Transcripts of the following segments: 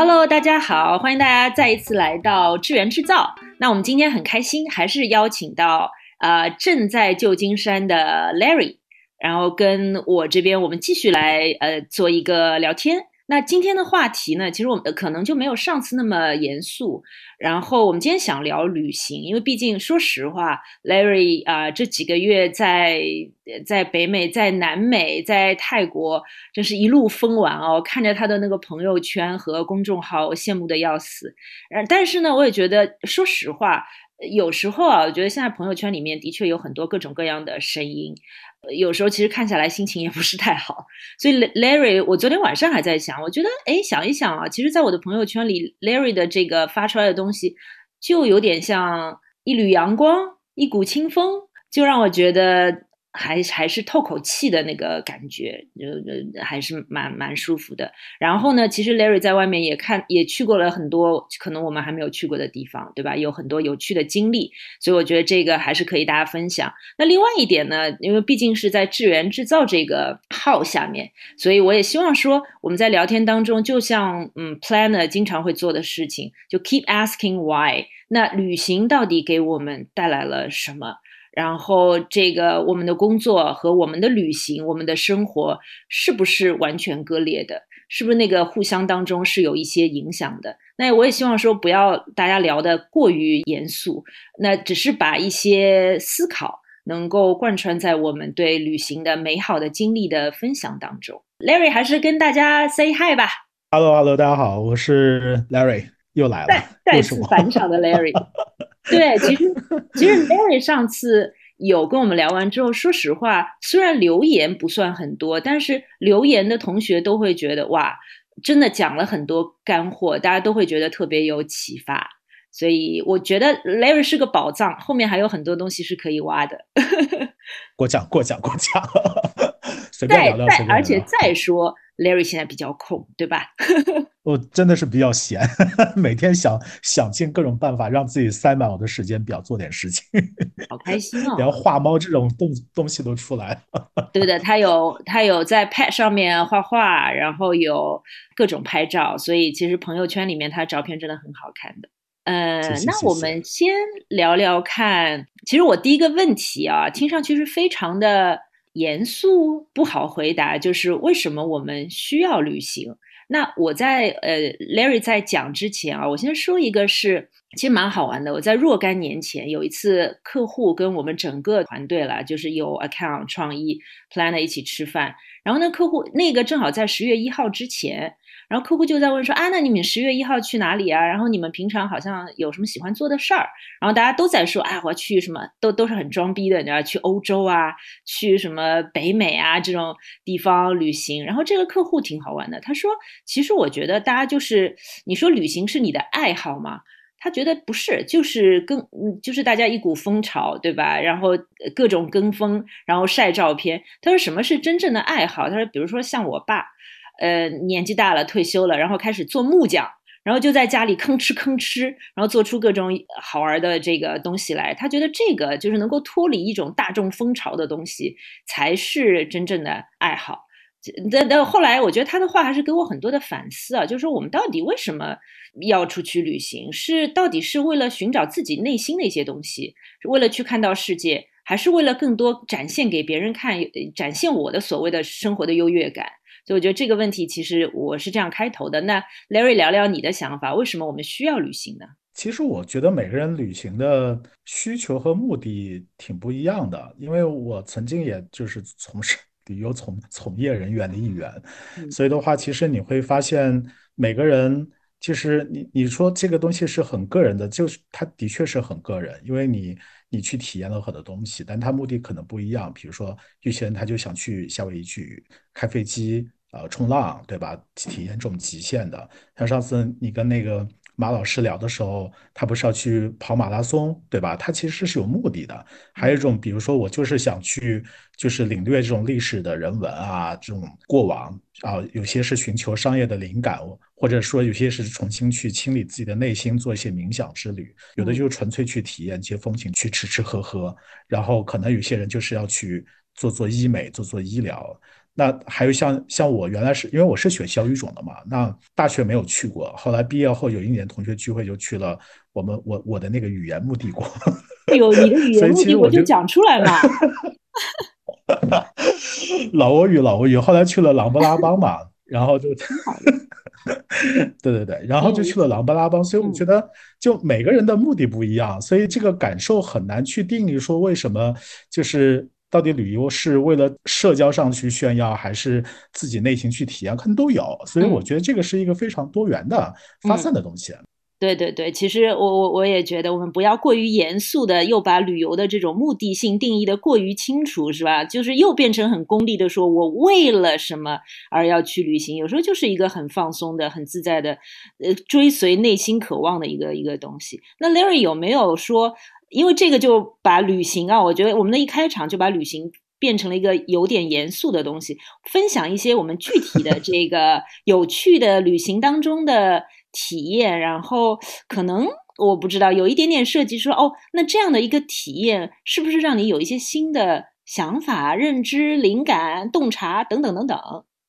Hello，大家好，欢迎大家再一次来到智源制造。那我们今天很开心，还是邀请到呃正在旧金山的 Larry，然后跟我这边我们继续来呃做一个聊天。那今天的话题呢，其实我们可能就没有上次那么严肃。然后我们今天想聊旅行，因为毕竟说实话，Larry 啊这几个月在在北美、在南美、在泰国，真是一路疯玩哦。看着他的那个朋友圈和公众号，我羡慕的要死。呃，但是呢，我也觉得，说实话，有时候啊，我觉得现在朋友圈里面的确有很多各种各样的声音。有时候其实看下来心情也不是太好，所以 Larry，我昨天晚上还在想，我觉得哎，想一想啊，其实在我的朋友圈里，Larry 的这个发出来的东西，就有点像一缕阳光，一股清风，就让我觉得。还还是透口气的那个感觉，呃，还是蛮蛮舒服的。然后呢，其实 Larry 在外面也看也去过了很多可能我们还没有去过的地方，对吧？有很多有趣的经历，所以我觉得这个还是可以大家分享。那另外一点呢，因为毕竟是在智源制造这个号下面，所以我也希望说我们在聊天当中，就像嗯 Planner 经常会做的事情，就 keep asking why。那旅行到底给我们带来了什么？然后，这个我们的工作和我们的旅行、我们的生活是不是完全割裂的？是不是那个互相当中是有一些影响的？那我也希望说，不要大家聊得过于严肃，那只是把一些思考能够贯穿在我们对旅行的美好的经历的分享当中。Larry 还是跟大家 say hi 吧。Hello，Hello，大家好，我是 Larry，又来了，再次返场的 Larry。对，其实其实 Larry 上次有跟我们聊完之后，说实话，虽然留言不算很多，但是留言的同学都会觉得哇，真的讲了很多干货，大家都会觉得特别有启发。所以我觉得 Larry 是个宝藏，后面还有很多东西是可以挖的。过奖过奖过奖，随便聊聊。再而且再说。Larry 现在比较空，对吧？我真的是比较闲，每天想想尽各种办法让自己塞满我的时间表，做点事情。好开心哦！连画猫这种东东西都出来了。对的，他有他有在 Pad 上面画画，然后有各种拍照，所以其实朋友圈里面他照片真的很好看的。呃，那我们先聊聊看。其实我第一个问题啊，听上去是非常的。严肃不好回答，就是为什么我们需要旅行？那我在呃，Larry 在讲之前啊，我先说一个，是其实蛮好玩的。我在若干年前有一次，客户跟我们整个团队了，就是有 account 创意 planner 一起吃饭，然后呢，客户那个正好在十月一号之前。然后客户就在问说啊，那你们十月一号去哪里啊？然后你们平常好像有什么喜欢做的事儿？然后大家都在说，啊，我去什么，都都是很装逼的，你知道，去欧洲啊，去什么北美啊这种地方旅行。然后这个客户挺好玩的，他说，其实我觉得大家就是你说旅行是你的爱好吗？他觉得不是，就是跟就是大家一股风潮，对吧？然后各种跟风，然后晒照片。他说什么是真正的爱好？他说，比如说像我爸。呃，年纪大了，退休了，然后开始做木匠，然后就在家里吭哧吭哧，然后做出各种好玩的这个东西来。他觉得这个就是能够脱离一种大众风潮的东西，才是真正的爱好。但但后来，我觉得他的话还是给我很多的反思啊，就是说我们到底为什么要出去旅行？是到底是为了寻找自己内心的一些东西，为了去看到世界，还是为了更多展现给别人看，展现我的所谓的生活的优越感？所以我觉得这个问题其实我是这样开头的。那 Larry 聊聊你的想法，为什么我们需要旅行呢？其实我觉得每个人旅行的需求和目的挺不一样的，因为我曾经也就是从事旅游从从业人员的一员，所以的话，其实你会发现每个人其实你你说这个东西是很个人的，就是它的确是很个人，因为你你去体验了很多东西，但他目的可能不一样。比如说有些人他就想去夏威夷去开飞机。呃，冲浪对吧？体验这种极限的，像上次你跟那个马老师聊的时候，他不是要去跑马拉松对吧？他其实是有目的的。还有一种，比如说我就是想去，就是领略这种历史的人文啊，这种过往啊，有些是寻求商业的灵感，或者说有些是重新去清理自己的内心，做一些冥想之旅。有的就是纯粹去体验一些风景，去吃吃喝喝。然后可能有些人就是要去。做做医美，做做医疗。那还有像像我原来是因为我是学小语种的嘛，那大学没有去过，后来毕业后有一年同学聚会就去了我们我我的那个语言目的国。有你的语 言目的我就讲出来嘛。老挝语，老挝语，后来去了琅勃拉邦嘛，然后就，对对对，然后就去了琅勃拉邦，所以我觉得就每个人的目的不一样，所以这个感受很难去定义说为什么就是到底旅游是为了社交上去炫耀，还是自己内心去体验，可能都有，所以我觉得这个是一个非常多元的发散的东西。对对对，其实我我我也觉得，我们不要过于严肃的，又把旅游的这种目的性定义的过于清楚，是吧？就是又变成很功利的，说我为了什么而要去旅行？有时候就是一个很放松的、很自在的，呃，追随内心渴望的一个一个东西。那 Larry 有没有说，因为这个就把旅行啊，我觉得我们的一开场就把旅行变成了一个有点严肃的东西，分享一些我们具体的这个 有趣的旅行当中的。体验，然后可能我不知道有一点点涉及说哦，那这样的一个体验是不是让你有一些新的想法、认知、灵感、洞察等等等等。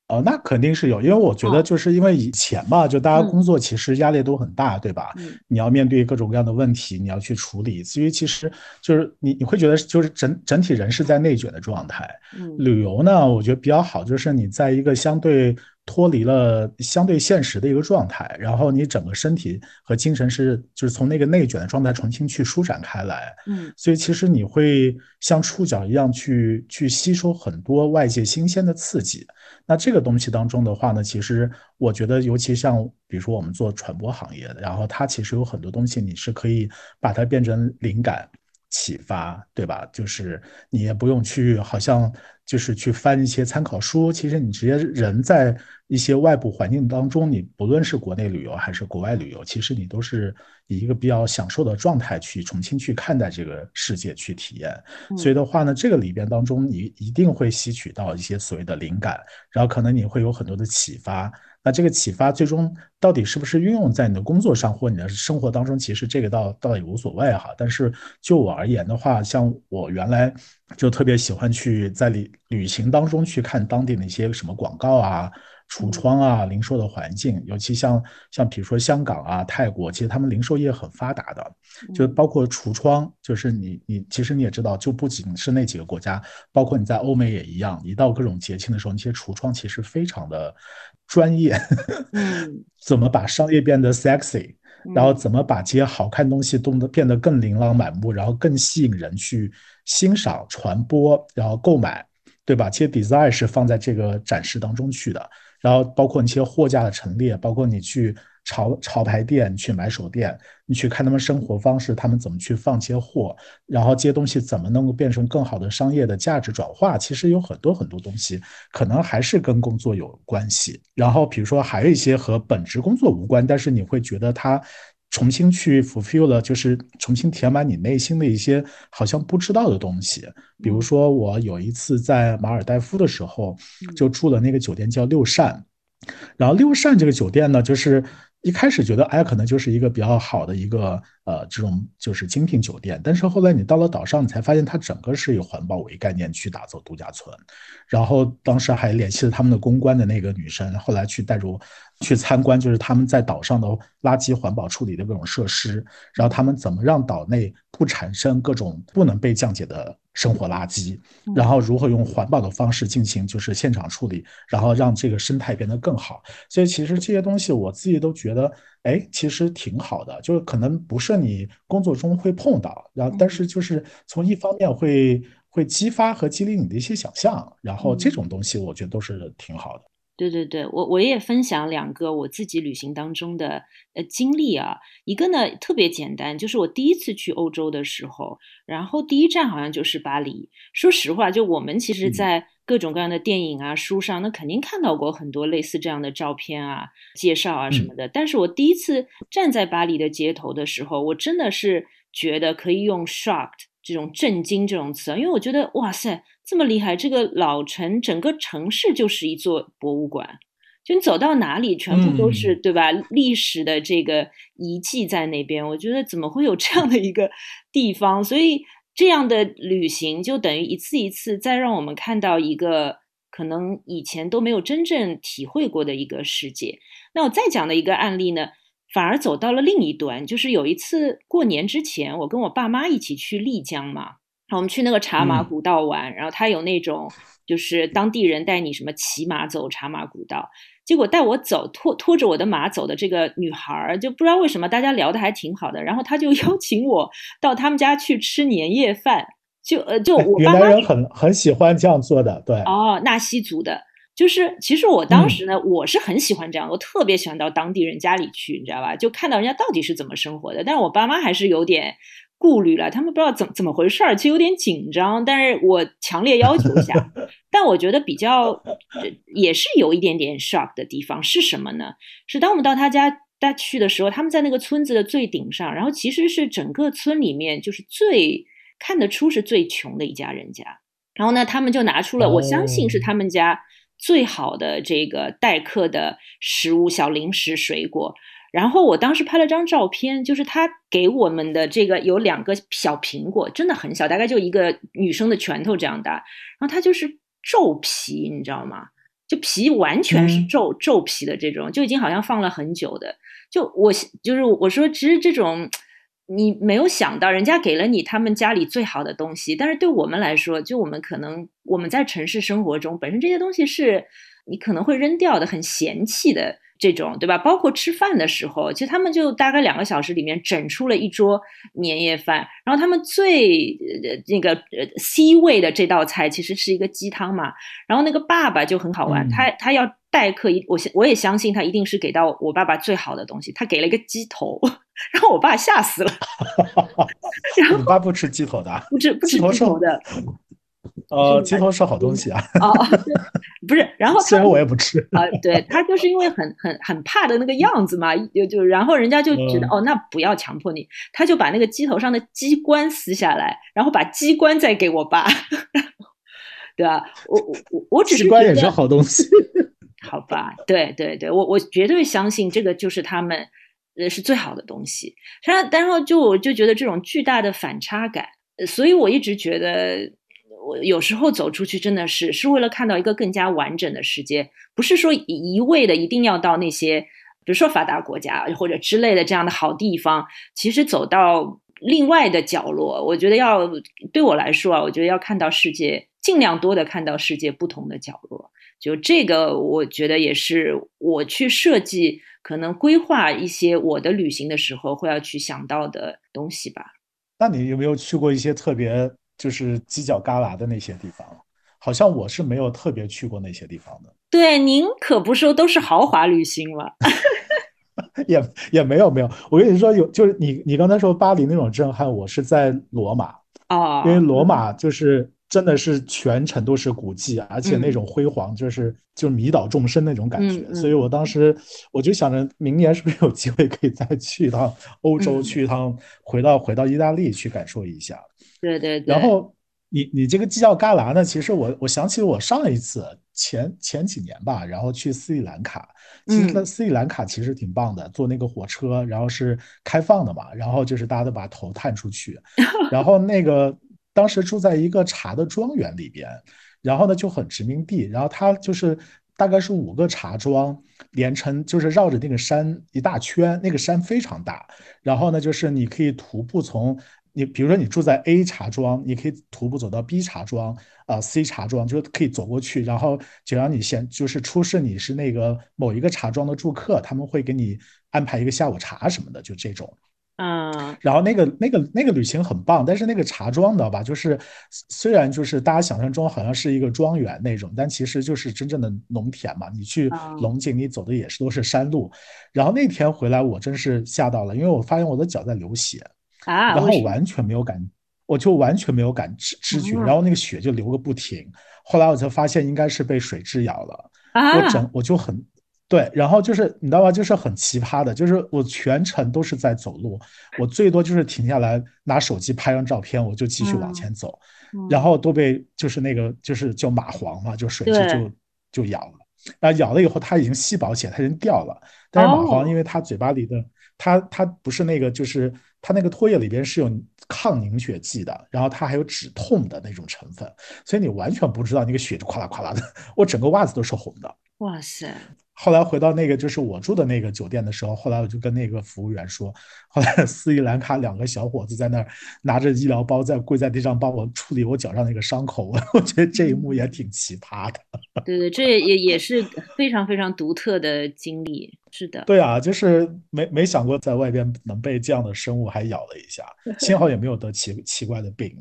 哦，那肯定是有，因为我觉得就是因为以前嘛，就大家工作其实压力都很大，对吧？嗯，你要面对各种各样的问题，你要去处理，所以其实就是你你会觉得就是整整体人是在内卷的状态。嗯，旅游呢，我觉得比较好，就是你在一个相对。脱离了相对现实的一个状态，然后你整个身体和精神是就是从那个内卷的状态重新去舒展开来，嗯，所以其实你会像触角一样去去吸收很多外界新鲜的刺激。那这个东西当中的话呢，其实我觉得，尤其像比如说我们做传播行业的，然后它其实有很多东西你是可以把它变成灵感。启发，对吧？就是你也不用去，好像就是去翻一些参考书。其实你直接人在一些外部环境当中，你不论是国内旅游还是国外旅游，其实你都是以一个比较享受的状态去重新去看待这个世界，去体验。所以的话呢，这个里边当中，你一定会吸取到一些所谓的灵感，然后可能你会有很多的启发。那这个启发最终到底是不是运用在你的工作上或你的生活当中？其实这个倒倒也无所谓哈。但是就我而言的话，像我原来就特别喜欢去在旅旅行当中去看当地的一些什么广告啊。橱窗啊，零售的环境，尤其像像比如说香港啊、泰国，其实他们零售业很发达的，就包括橱窗，就是你你其实你也知道，就不仅是那几个国家，包括你在欧美也一样，一到各种节庆的时候，那些橱窗其实非常的专业，怎么把商业变得 sexy，然后怎么把这些好看东西动得变得更琳琅满目，然后更吸引人去欣赏、传播，然后购买，对吧？其实 design 是放在这个展示当中去的。然后包括一些货架的陈列，包括你去潮潮牌店去买手店，你去看他们生活方式，他们怎么去放这些货，然后这些东西怎么能够变成更好的商业的价值转化，其实有很多很多东西可能还是跟工作有关系。然后比如说还有一些和本职工作无关，但是你会觉得它。重新去 fulfill 了，就是重新填满你内心的一些好像不知道的东西。比如说，我有一次在马尔代夫的时候，就住了那个酒店叫六扇，然后六扇这个酒店呢，就是。一开始觉得，哎，可能就是一个比较好的一个呃，这种就是精品酒店。但是后来你到了岛上，你才发现它整个是以环保为概念去打造度假村。然后当时还联系了他们的公关的那个女生，后来去带着去参观，就是他们在岛上的垃圾环保处理的各种设施，然后他们怎么让岛内不产生各种不能被降解的。生活垃圾，然后如何用环保的方式进行就是现场处理，然后让这个生态变得更好。所以其实这些东西我自己都觉得，哎，其实挺好的。就是可能不是你工作中会碰到，然后但是就是从一方面会会激发和激励你的一些想象，然后这种东西我觉得都是挺好的。对对对，我我也分享两个我自己旅行当中的呃经历啊，一个呢特别简单，就是我第一次去欧洲的时候，然后第一站好像就是巴黎。说实话，就我们其实，在各种各样的电影啊、书上，那肯定看到过很多类似这样的照片啊、介绍啊什么的。但是我第一次站在巴黎的街头的时候，我真的是觉得可以用 shocked 这种震惊这种词，因为我觉得哇塞。这么厉害，这个老城整个城市就是一座博物馆，就你走到哪里，全部都是对吧？历史的这个遗迹在那边，我觉得怎么会有这样的一个地方？所以这样的旅行就等于一次一次再让我们看到一个可能以前都没有真正体会过的一个世界。那我再讲的一个案例呢，反而走到了另一端，就是有一次过年之前，我跟我爸妈一起去丽江嘛，我们去那个茶马古道玩，然后他有那种就是当地人带你什么骑马走茶马古道。结果带我走拖拖着我的马走的这个女孩儿，就不知道为什么大家聊的还挺好的，然后他就 邀请我到他们家去吃年夜饭，就呃就 我云南人很很喜欢这样做的，对哦，纳西族的，就是其实我当时呢，我是很喜欢这样，我特别喜欢到当地人家里去，你知道吧？就看到人家到底是怎么生活的，但是我爸妈还是有点。顾虑了，他们不知道怎怎么回事儿，其实有点紧张。但是我强烈要求一下，但我觉得比较也是有一点点 shock 的地方是什么呢？是当我们到他家他去的时候，他们在那个村子的最顶上，然后其实是整个村里面就是最看得出是最穷的一家人家。然后呢，他们就拿出了我相信是他们家最好的这个待客的食物，小零食、水果。然后我当时拍了张照片，就是他给我们的这个有两个小苹果，真的很小，大概就一个女生的拳头这样大。然后它就是皱皮，你知道吗？就皮完全是皱皱皮的这种，就已经好像放了很久的。就我就是我说，其实这种你没有想到，人家给了你他们家里最好的东西，但是对我们来说，就我们可能我们在城市生活中，本身这些东西是你可能会扔掉的，很嫌弃的。这种对吧？包括吃饭的时候，其实他们就大概两个小时里面整出了一桌年夜饭。然后他们最呃那个呃 C 位的这道菜其实是一个鸡汤嘛。然后那个爸爸就很好玩，他他要待客一，我我也相信他一定是给到我爸爸最好的东西。他给了一个鸡头，然后我爸吓死了。你爸不吃鸡头的？不吃不吃鸡头的。呃，鸡头是好东西啊。哦，不是，然后虽然我也不吃啊，对他就是因为很很很怕的那个样子嘛，就就然后人家就觉得哦，那不要强迫你，他就把那个鸡头上的鸡冠撕下来，然后把鸡冠再给我爸，对吧？我我我我只是鸡冠也是好东西，好吧？对对对，我我绝对相信这个就是他们呃是最好的东西。然后然后就我就觉得这种巨大的反差感，所以我一直觉得。我有时候走出去真的是是为了看到一个更加完整的世界，不是说一味的一定要到那些，比如说发达国家或者之类的这样的好地方。其实走到另外的角落，我觉得要对我来说啊，我觉得要看到世界，尽量多的看到世界不同的角落。就这个，我觉得也是我去设计可能规划一些我的旅行的时候会要去想到的东西吧。那你有没有去过一些特别？就是犄角旮旯的那些地方，好像我是没有特别去过那些地方的。对，您可不说都是豪华旅行了，也也没有没有。我跟你说，有就是你你刚才说巴黎那种震撼，我是在罗马哦，因为罗马就是真的是全程都是古迹，而且那种辉煌就是就迷倒众生那种感觉。所以我当时我就想着，明年是不是有机会可以再去一趟欧洲，去一趟回到回到意大利去感受一下。对对对，然后你你这个犄角旮旯呢？其实我我想起我上一次前前几年吧，然后去斯里兰卡，其实斯里兰卡其实挺棒的，坐那个火车，然后是开放的嘛，然后就是大家都把头探出去，然后那个当时住在一个茶的庄园里边，然后呢就很殖民地，然后它就是大概是五个茶庄连成，就是绕着那个山一大圈，那个山非常大，然后呢就是你可以徒步从。你比如说，你住在 A 茶庄，你可以徒步走到 B 茶庄，啊，C 茶庄，就可以走过去，然后只要你先就是出示你是那个某一个茶庄的住客，他们会给你安排一个下午茶什么的，就这种。嗯。然后那个那个那个旅行很棒，但是那个茶庄，你知道吧？就是虽然就是大家想象中好像是一个庄园那种，但其实就是真正的农田嘛。你去龙井，你走的也是都是山路。然后那天回来，我真是吓到了，因为我发现我的脚在流血。啊！然后我完全没有感，我就完全没有感知知觉，然后那个血就流个不停。后来我才发现应该是被水蛭咬了。我整我就很对，然后就是你知道吧，就是很奇葩的，就是我全程都是在走路，我最多就是停下来拿手机拍张照片，我就继续往前走，然后都被就是那个就是叫蚂蟥嘛，就水蛭就就咬了。然后咬了以后，它已经吸饱血，它已经掉了。但是蚂蟥因为它嘴巴里的。它它不是那个，就是它那个唾液里边是有抗凝血剂的，然后它还有止痛的那种成分，所以你完全不知道那个血就哗啦哗啦的，我整个袜子都是红的。哇塞！后来回到那个就是我住的那个酒店的时候，后来我就跟那个服务员说，后来斯里兰卡两个小伙子在那儿拿着医疗包在跪在地上帮我处理我脚上那个伤口，我觉得这一幕也挺奇葩的。对对，这也也是非常非常独特的经历。是的，对啊，就是没没想过在外边能被这样的生物还咬了一下，幸好也没有得奇奇怪的病。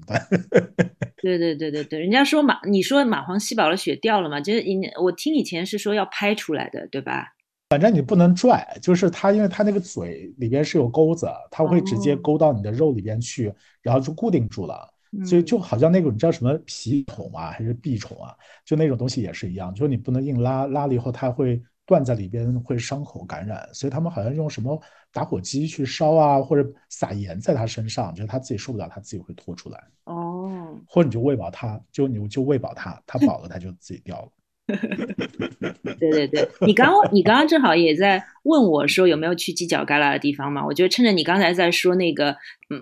对对对对对，人家说马，你说蚂蟥吸饱了血掉了嘛？就是以我听以前是说要拍出来的，对吧？反正你不能拽，就是它，因为它那个嘴里边是有钩子，它会直接勾到你的肉里边去，然后就固定住了。所以就好像那种你知道什么皮虫啊，还是蜱虫啊，就那种东西也是一样，就是你不能硬拉，拉了以后它会。断在里边会伤口感染，所以他们好像用什么打火机去烧啊，或者撒盐在它身上，就是它自己受不了，它自己会脱出来。哦，或者你就喂饱它，就你就喂饱它，它饱了它就自己掉了。对对对，你刚你刚刚正好也在问我说有没有去犄角旮旯的地方嘛？我觉得趁着你刚才在说那个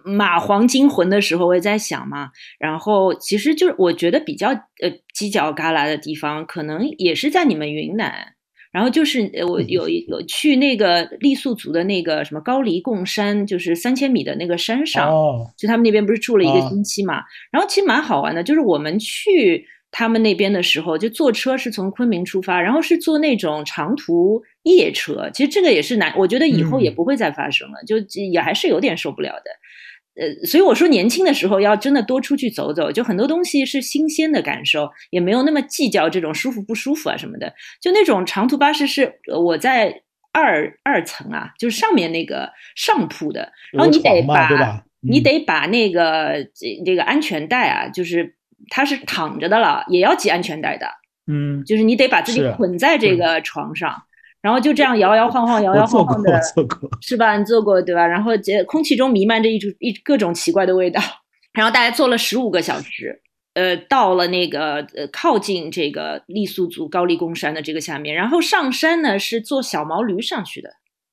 蚂蟥惊魂的时候，我也在想嘛。然后其实就是我觉得比较呃犄角旮旯的地方，可能也是在你们云南。然后就是我有一有去那个傈僳族的那个什么高黎贡山，就是三千米的那个山上，就他们那边不是住了一个星期嘛。然后其实蛮好玩的，就是我们去他们那边的时候，就坐车是从昆明出发，然后是坐那种长途夜车。其实这个也是难，我觉得以后也不会再发生了，就也还是有点受不了的。呃，所以我说年轻的时候要真的多出去走走，就很多东西是新鲜的感受，也没有那么计较这种舒服不舒服啊什么的。就那种长途巴士是我在二二层啊，就是上面那个上铺的，然后你得把你得把那个这这个安全带啊，就是它是躺着的了，也要系安全带的，嗯，就是你得把自己捆在这个床上。然后就这样摇摇晃晃，摇摇晃晃的，是吧？你坐过对吧？然后这空气中弥漫着一种一各种奇怪的味道。然后大概坐了十五个小时，呃，到了那个呃靠近这个傈僳族高黎贡山的这个下面。然后上山呢是坐小毛驴上去的，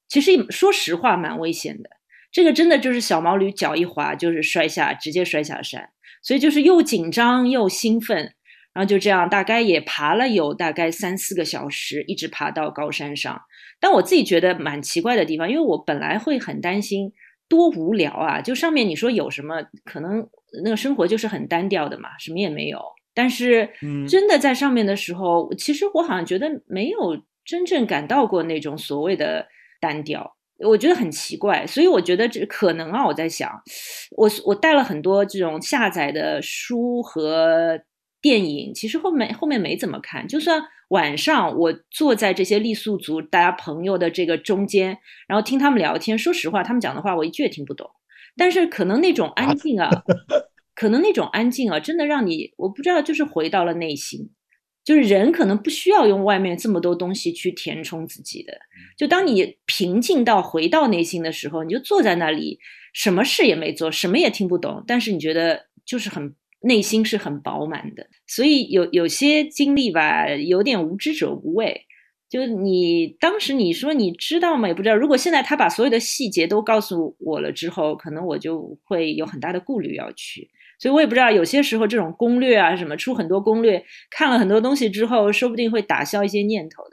其实说实话蛮危险的。这个真的就是小毛驴脚一滑就是摔下，直接摔下山。所以就是又紧张又兴奋。然后就这样，大概也爬了有大概三四个小时，一直爬到高山上。但我自己觉得蛮奇怪的地方，因为我本来会很担心多无聊啊，就上面你说有什么可能，那个生活就是很单调的嘛，什么也没有。但是真的在上面的时候，其实我好像觉得没有真正感到过那种所谓的单调，我觉得很奇怪。所以我觉得这可能啊，我在想，我我带了很多这种下载的书和。电影其实后面后面没怎么看，就算晚上我坐在这些傈僳族大家朋友的这个中间，然后听他们聊天，说实话，他们讲的话我一句也听不懂。但是可能那种安静啊，可能那种安静啊，真的让你我不知道，就是回到了内心。就是人可能不需要用外面这么多东西去填充自己的，就当你平静到回到内心的时候，你就坐在那里，什么事也没做，什么也听不懂，但是你觉得就是很。内心是很饱满的，所以有有些经历吧，有点无知者无畏。就你当时你说你知道吗？也不知道。如果现在他把所有的细节都告诉我了之后，可能我就会有很大的顾虑要去。所以我也不知道，有些时候这种攻略啊什么，出很多攻略，看了很多东西之后，说不定会打消一些念头的。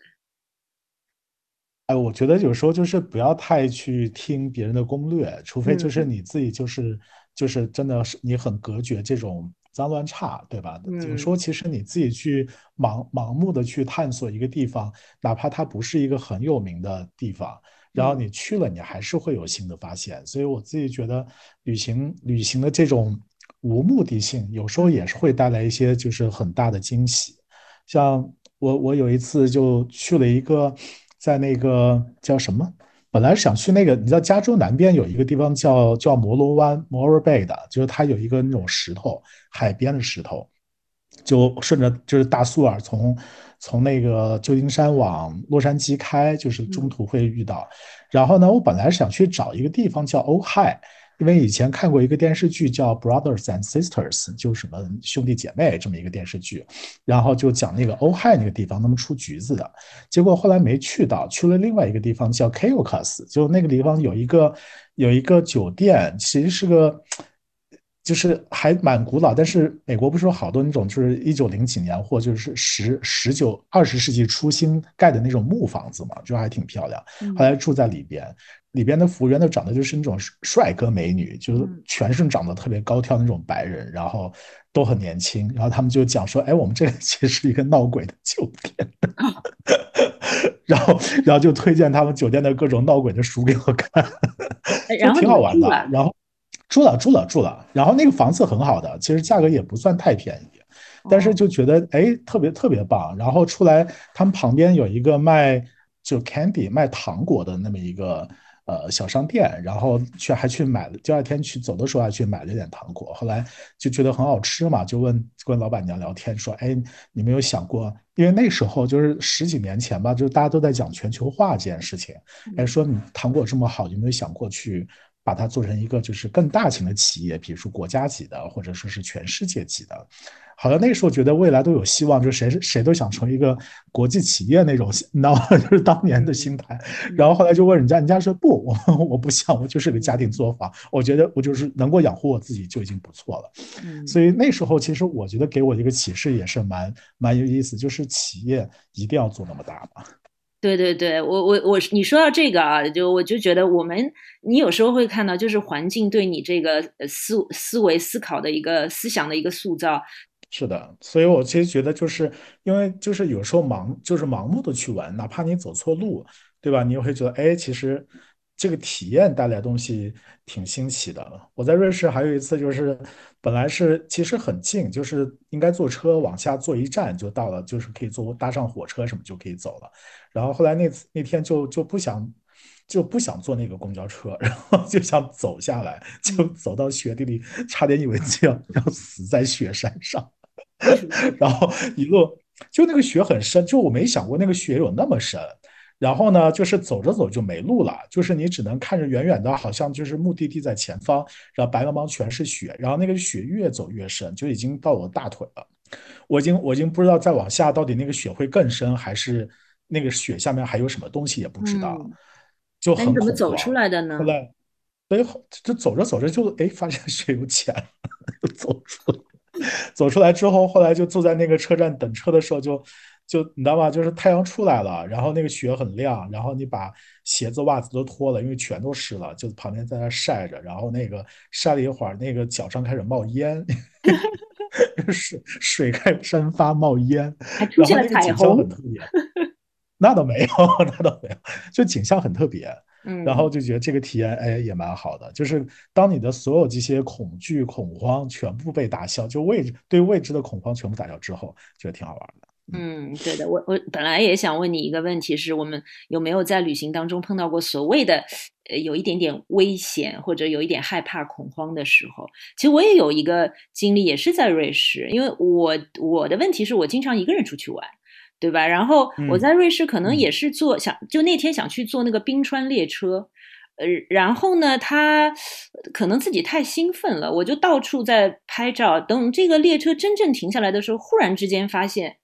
哎，我觉得有时候就是不要太去听别人的攻略，除非就是你自己就是就是真的是你很隔绝这种。脏乱差，对吧？有时候其实你自己去盲盲目的去探索一个地方，哪怕它不是一个很有名的地方，然后你去了，你还是会有新的发现。所以我自己觉得，旅行旅行的这种无目的性，有时候也是会带来一些就是很大的惊喜。像我我有一次就去了一个，在那个叫什么？本来是想去那个，你知道加州南边有一个地方叫叫摩罗湾 （Morro Bay） 的，就是它有一个那种石头，海边的石头，就顺着就是大苏尔从从那个旧金山往洛杉矶开，就是中途会遇到。然后呢，我本来是想去找一个地方叫欧亥，因为以前看过一个电视剧叫《Brothers and Sisters》，就什么兄弟姐妹这么一个电视剧，然后就讲那个欧汉那个地方他们出橘子的，结果后来没去到，去了另外一个地方叫 k o k a s 就那个地方有一个有一个酒店，其实是个。就是还蛮古老，但是美国不是有好多那种，就是一九零几年或就是十十九二十世纪初新盖的那种木房子嘛，就还挺漂亮。后来住在里边，里边的服务员都长得就是那种帅哥美女，就是全是长得特别高挑那种白人，然后都很年轻。然后他们就讲说：“哎，我们这个其实是一个闹鬼的酒店。”然后，然后就推荐他们酒店的各种闹鬼的书给我看，就挺好玩的。然后。住了住了住了，然后那个房子很好的，其实价格也不算太便宜，但是就觉得哎特别特别棒。然后出来，他们旁边有一个卖就 candy 卖糖果的那么一个呃小商店，然后去还去买了，第二天去走的时候还去买了点糖果。后来就觉得很好吃嘛，就问跟老板娘聊天说，哎，你没有想过？因为那时候就是十几年前吧，就是大家都在讲全球化这件事情，哎，说你糖果这么好，有没有想过去？把它做成一个就是更大型的企业，比如说国家级的，或者说是全世界级的。好像那个时候觉得未来都有希望，就谁谁都想成为一个国际企业那种，你知道吗？就是当年的心态。然后后来就问人家，人家说不，我我不想，我就是个家庭作坊。我觉得我就是能够养活我自己就已经不错了。所以那时候其实我觉得给我一个启示也是蛮蛮有意思，就是企业一定要做那么大嘛。对对对，我我我，你说到这个啊，就我就觉得我们，你有时候会看到，就是环境对你这个思思维思考的一个思想的一个塑造。是的，所以我其实觉得，就是因为就是有时候盲，就是盲目的去玩，哪怕你走错路，对吧？你也会觉得，哎，其实。这个体验带来的东西挺新奇的。我在瑞士还有一次，就是本来是其实很近，就是应该坐车往下坐一站就到了，就是可以坐搭上火车什么就可以走了。然后后来那次那天就就不想就不想坐那个公交车，然后就想走下来，就走到雪地里，差点以为就要要死在雪山上。然后一路就那个雪很深，就我没想过那个雪有那么深。然后呢，就是走着走就没路了，就是你只能看着远远的，好像就是目的地在前方，然后白茫茫全是雪，然后那个雪越走越深，就已经到我大腿了。我已经我已经不知道再往下到底那个雪会更深，还是那个雪下面还有什么东西也不知道，就很。怎么走出来的呢？后来，哎，就走着走着就哎发现雪有浅，走出来，走出来之后，后来就坐在那个车站等车的时候就。就你知道吗？就是太阳出来了，然后那个雪很亮，然后你把鞋子袜子都脱了，因为全都湿了，就旁边在那晒着，然后那个晒了一会儿，那个脚上开始冒烟，水 水开始蒸发冒烟，出现了彩虹，很特别。那倒没有，那倒没有，就景象很特别。嗯，然后就觉得这个体验哎也蛮好的，就是当你的所有这些恐惧、恐慌全部被打消，就未知对未知的恐慌全部打消之后，觉得挺好玩的。嗯，对的，我我本来也想问你一个问题，是我们有没有在旅行当中碰到过所谓的呃有一点点危险或者有一点害怕恐慌的时候？其实我也有一个经历，也是在瑞士，因为我我的问题是我经常一个人出去玩，对吧？然后我在瑞士可能也是坐想就那天想去坐那个冰川列车，呃，然后呢，他可能自己太兴奋了，我就到处在拍照，等这个列车真正停下来的时候，忽然之间发现。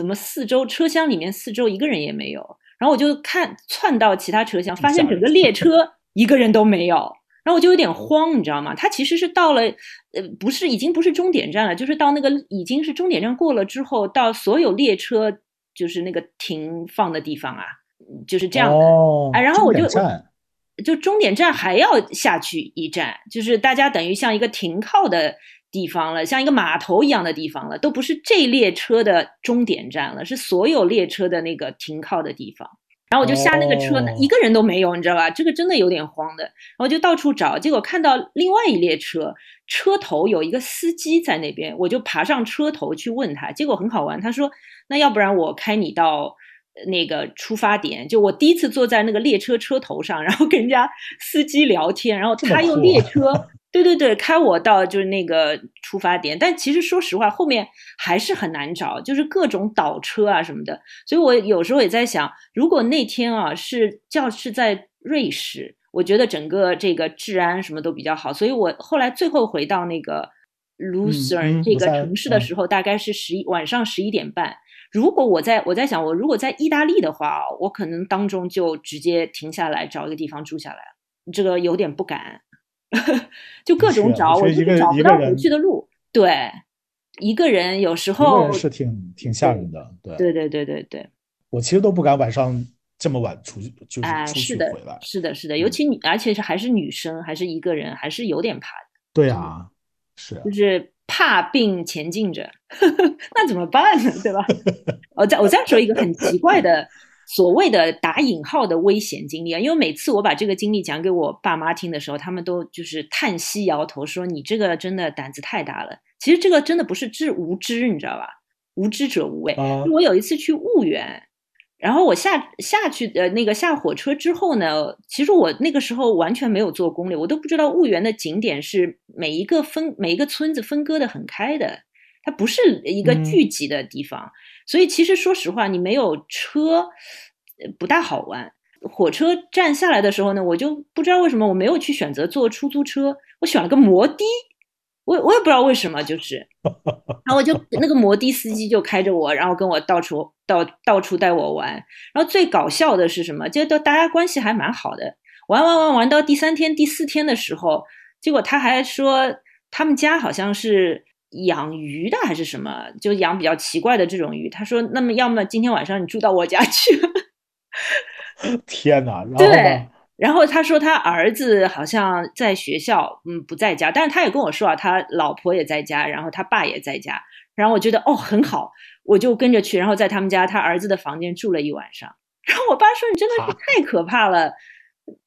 怎么四周车厢里面四周一个人也没有？然后我就看窜到其他车厢，发现整个列车 一个人都没有。然后我就有点慌，你知道吗？他其实是到了，呃，不是已经不是终点站了，就是到那个已经是终点站过了之后，到所有列车就是那个停放的地方啊，就是这样的。哎，然后我就就终点站还要下去一站，就是大家等于像一个停靠的。地方了，像一个码头一样的地方了，都不是这列车的终点站了，是所有列车的那个停靠的地方。然后我就下那个车，一个人都没有，你知道吧？这个真的有点慌的。然后就到处找，结果看到另外一列车车头有一个司机在那边，我就爬上车头去问他。结果很好玩，他说：“那要不然我开你到那个出发点？”就我第一次坐在那个列车车头上，然后跟人家司机聊天，然后他用列车。对对对，开我到就是那个出发点，但其实说实话，后面还是很难找，就是各种倒车啊什么的。所以我有时候也在想，如果那天啊是教室在瑞士，我觉得整个这个治安什么都比较好，所以我后来最后回到那个 Lucerne 这个城市的时候，大概是十一晚上十一点半。如果我在我在想，我如果在意大利的话，我可能当中就直接停下来找一个地方住下来这个有点不敢，就各种找，我就找不到回去的路。对，一个人有时候是挺挺吓人的。对对对对对对，我其实都不敢晚上这么晚出去，就是出去回来。是的，是的，尤其女，而且是还是女生，还是一个人，还是有点怕的。对啊，是就是。怕并前进着，那怎么办呢？对吧？我再我再说一个很奇怪的所谓的打引号的危险经历啊，因为每次我把这个经历讲给我爸妈听的时候，他们都就是叹息摇头说：“你这个真的胆子太大了。”其实这个真的不是知无知，你知道吧？无知者无畏。我有一次去婺源。然后我下下去呃那个下火车之后呢，其实我那个时候完全没有做攻略，我都不知道婺源的景点是每一个分每一个村子分割的很开的，它不是一个聚集的地方，所以其实说实话，你没有车不大好玩。火车站下来的时候呢，我就不知道为什么我没有去选择坐出租车，我选了个摩的。我我也不知道为什么，就是，然后我就那个摩的司机就开着我，然后跟我到处到到处带我玩。然后最搞笑的是什么？就都大家关系还蛮好的，玩玩玩玩到第三天第四天的时候，结果他还说他们家好像是养鱼的还是什么，就养比较奇怪的这种鱼。他说，那么要么今天晚上你住到我家去。天哪！然后对？然后他说他儿子好像在学校，嗯，不在家。但是他也跟我说啊，他老婆也在家，然后他爸也在家。然后我觉得哦很好，我就跟着去，然后在他们家他儿子的房间住了一晚上。然后我爸说你真的是太可怕了，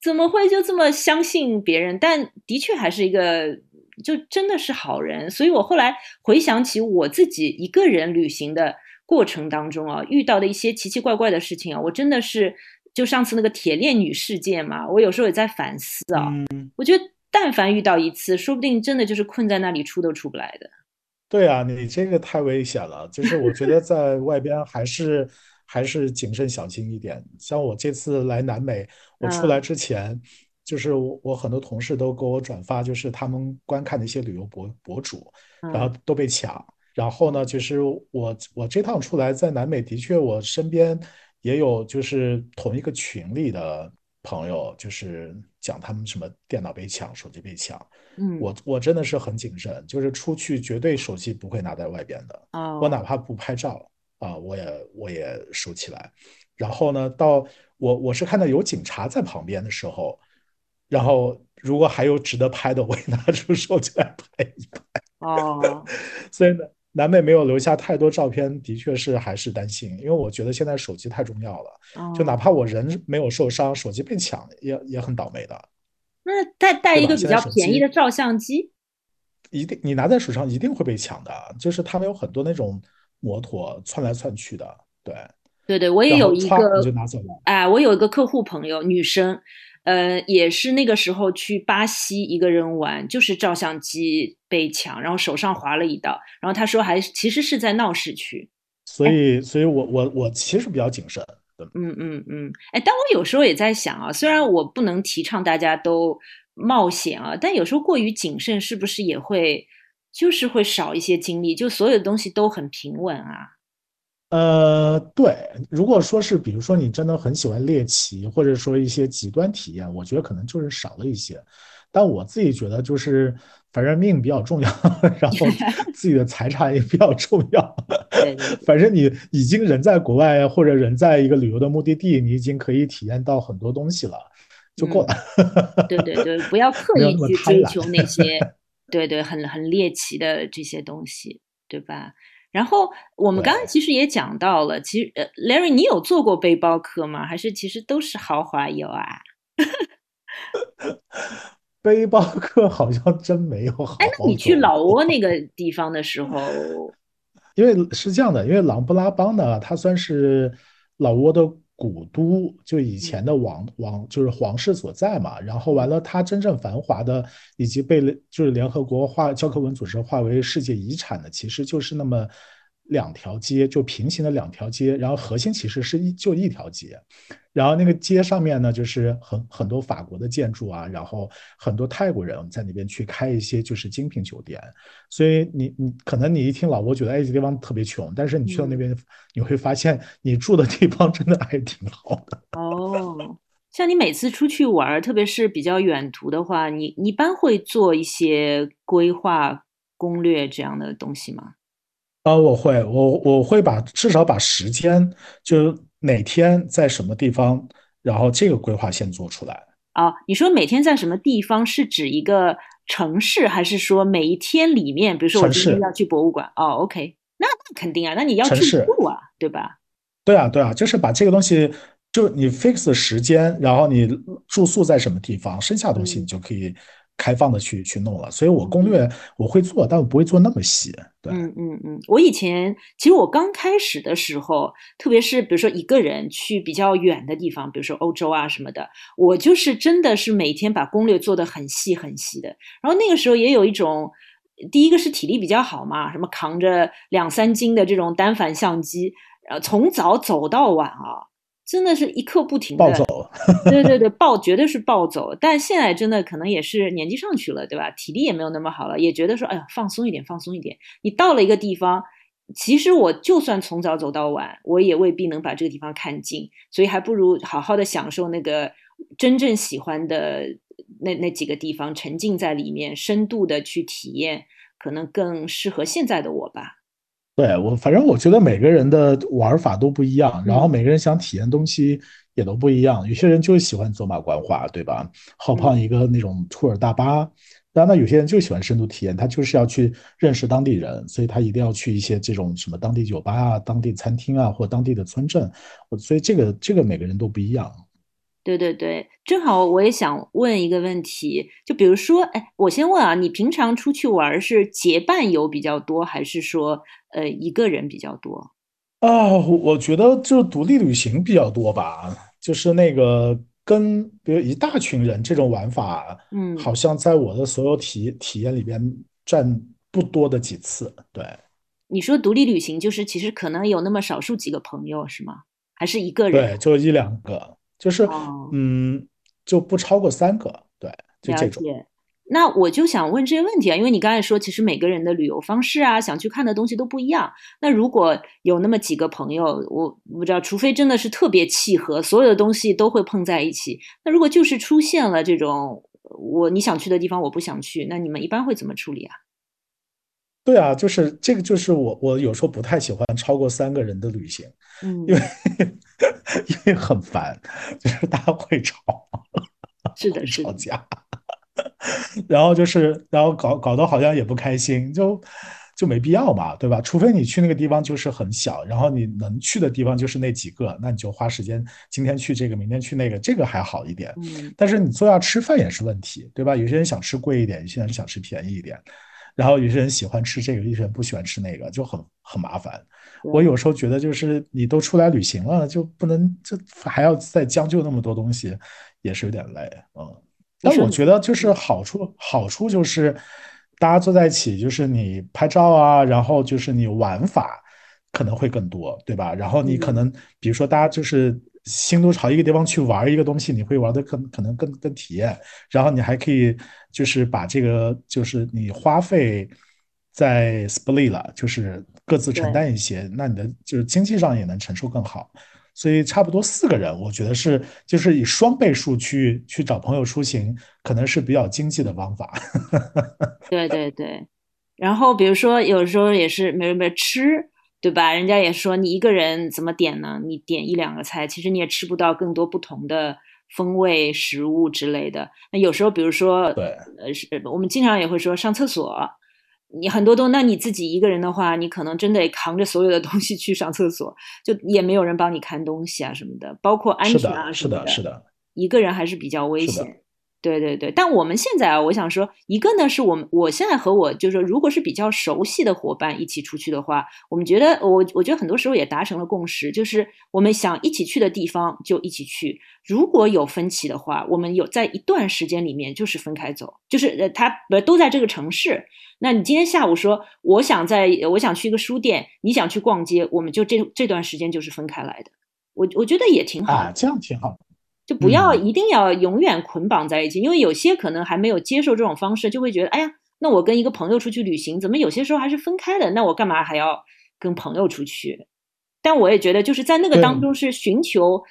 怎么会就这么相信别人？但的确还是一个就真的是好人。所以我后来回想起我自己一个人旅行的过程当中啊，遇到的一些奇奇怪怪的事情啊，我真的是。就上次那个铁链女事件嘛，我有时候也在反思啊。我觉得但凡遇到一次，说不定真的就是困在那里出都出不来的。对啊，你这个太危险了。就是我觉得在外边还是还是谨慎小心一点。像我这次来南美，我出来之前，就是我很多同事都给我转发，就是他们观看的一些旅游博博主，然后都被抢。然后呢，就是我我这趟出来在南美，的确我身边。也有就是同一个群里的朋友，就是讲他们什么电脑被抢、手机被抢。嗯，我我真的是很谨慎，就是出去绝对手机不会拿在外边的。哦，我哪怕不拍照啊，我也我也收起来。然后呢，到我我是看到有警察在旁边的时候，然后如果还有值得拍的，我也拿出手机来拍一拍。哦，所以呢。南美没有留下太多照片，的确是还是担心，因为我觉得现在手机太重要了。就哪怕我人没有受伤，手机被抢也也很倒霉的。那带带一个比较便宜的照相机，一定你拿在手上一定会被抢的。就是他们有很多那种摩托窜来窜去的，对对对，我也有一个，就拿走了。哎，我有一个客户朋友，女生。呃，也是那个时候去巴西一个人玩，就是照相机被抢，然后手上划了一刀。然后他说还其实是在闹市区，所以，所以我我我其实比较谨慎。嗯嗯嗯，哎，但我有时候也在想啊，虽然我不能提倡大家都冒险啊，但有时候过于谨慎是不是也会就是会少一些精力？就所有的东西都很平稳啊。呃，对，如果说是，比如说你真的很喜欢猎奇，或者说一些极端体验，我觉得可能就是少了一些。但我自己觉得，就是反正命比较重要，然后 自己的财产也比较重要。反正你已经人在国外，或者人在一个旅游的目的地，你已经可以体验到很多东西了，就够了。对对对，不要刻意去追求那些，对对，很很猎奇的这些东西，对吧？然后我们刚刚其实也讲到了，其实呃，Larry，你有做过背包客吗？还是其实都是豪华游啊？背包客好像真没有。哎，那你去老挝那 个地方的时候，因为是这样的，因为琅勃拉邦呢，它算是老挝的古都，就以前的王王就是皇室所在嘛。然后完了，它真正繁华的，以及被就是联合国划教科文组织划为世界遗产的，其实就是那么。两条街，就平行的两条街，然后核心其实是一就一条街，然后那个街上面呢，就是很很多法国的建筑啊，然后很多泰国人在那边去开一些就是精品酒店，所以你你可能你一听老挝觉得哎这地方特别穷，但是你去到那边你会发现你住的地方真的还挺好的。哦，像你每次出去玩，特别是比较远途的话，你你一般会做一些规划攻略这样的东西吗？啊，我会，我我会把至少把时间，就哪天在什么地方，然后这个规划先做出来。啊，你说每天在什么地方，是指一个城市，还是说每一天里面？比如说我今天要去博物馆，哦，OK，那那肯定啊，那你要去住啊，对吧？对啊，对啊，就是把这个东西，就你 fix 时间，然后你住宿在什么地方，剩下东西你就可以。开放的去去弄了，所以我攻略我会做，但我不会做那么细。对，嗯嗯嗯，我以前其实我刚开始的时候，特别是比如说一个人去比较远的地方，比如说欧洲啊什么的，我就是真的是每天把攻略做的很细很细的。然后那个时候也有一种，第一个是体力比较好嘛，什么扛着两三斤的这种单反相机，然后从早走到晚啊。真的是一刻不停的暴走，对对对，暴绝对是暴走。但现在真的可能也是年纪上去了，对吧？体力也没有那么好了，也觉得说，哎呀，放松一点，放松一点。你到了一个地方，其实我就算从早走到晚，我也未必能把这个地方看尽，所以还不如好好的享受那个真正喜欢的那那几个地方，沉浸在里面，深度的去体验，可能更适合现在的我吧。对我，反正我觉得每个人的玩法都不一样，然后每个人想体验东西也都不一样。有些人就喜欢走马观花，对吧？好胖一个那种兔儿大巴。当然，那有些人就喜欢深度体验，他就是要去认识当地人，所以他一定要去一些这种什么当地酒吧啊、当地餐厅啊，或当地的村镇。所以这个这个每个人都不一样。对对对，正好我也想问一个问题，就比如说，哎，我先问啊，你平常出去玩是结伴游比较多，还是说呃一个人比较多？啊，我觉得就独立旅行比较多吧，就是那个跟比如一大群人这种玩法，嗯，好像在我的所有体体验里边占不多的几次。对，你说独立旅行就是其实可能有那么少数几个朋友是吗？还是一个人？对，就一两个。就是，嗯，就不超过三个，对，就这种。那我就想问这些问题啊，因为你刚才说，其实每个人的旅游方式啊，想去看的东西都不一样。那如果有那么几个朋友，我不知道，除非真的是特别契合，所有的东西都会碰在一起。那如果就是出现了这种，我你想去的地方我不想去，那你们一般会怎么处理啊？对啊，就是这个，就是我我有时候不太喜欢超过三个人的旅行，嗯，因为因为很烦，就是大家会吵，是的，是吵架，然后就是然后搞搞得好像也不开心，就就没必要嘛，对吧？除非你去那个地方就是很小，然后你能去的地方就是那几个，那你就花时间，今天去这个，明天去那个，这个还好一点。嗯，但是你坐下吃饭也是问题，对吧？有些人想吃贵一点，有些人想吃便宜一点。然后有些人喜欢吃这个，有些人不喜欢吃那个，就很很麻烦。我有时候觉得，就是你都出来旅行了，就不能就还要再将就那么多东西，也是有点累。嗯，但我觉得就是好处，好处就是大家坐在一起，就是你拍照啊，然后就是你玩法可能会更多，对吧？然后你可能比如说大家就是。新都朝一个地方去玩一个东西，你会玩的更可能更更体验，然后你还可以就是把这个就是你花费在 split 了，就是各自承担一些，那你的就是经济上也能承受更好，所以差不多四个人，我觉得是就是以双倍数去去找朋友出行，可能是比较经济的方法。对对对，然后比如说有时候也是没没吃。对吧？人家也说你一个人怎么点呢？你点一两个菜，其实你也吃不到更多不同的风味食物之类的。那有时候，比如说，对，呃，是我们经常也会说上厕所，你很多都，那你自己一个人的话，你可能真得扛着所有的东西去上厕所，就也没有人帮你看东西啊什么的，包括安全啊什么的。是的，是的，一个人还是比较危险。对对对，但我们现在啊，我想说，一个呢是我们我现在和我就是说，如果是比较熟悉的伙伴一起出去的话，我们觉得我我觉得很多时候也达成了共识，就是我们想一起去的地方就一起去，如果有分歧的话，我们有在一段时间里面就是分开走，就是呃他不都在这个城市，那你今天下午说我想在我想去一个书店，你想去逛街，我们就这这段时间就是分开来的，我我觉得也挺好啊，这样挺好。就不要一定要永远捆绑在一起，因为有些可能还没有接受这种方式，就会觉得，哎呀，那我跟一个朋友出去旅行，怎么有些时候还是分开的？那我干嘛还要跟朋友出去？但我也觉得，就是在那个当中是寻求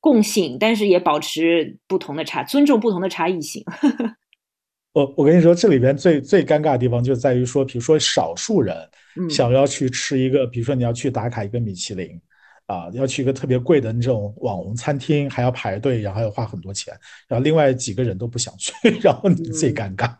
共性，但是也保持不同的差，尊重不同的差异性。我我跟你说，这里边最最尴尬的地方就在于说，比如说少数人想要去吃一个，比如说你要去打卡一个米其林。啊，要去一个特别贵的那种网红餐厅，还要排队，然后要花很多钱，然后另外几个人都不想去，然后你最尴尬。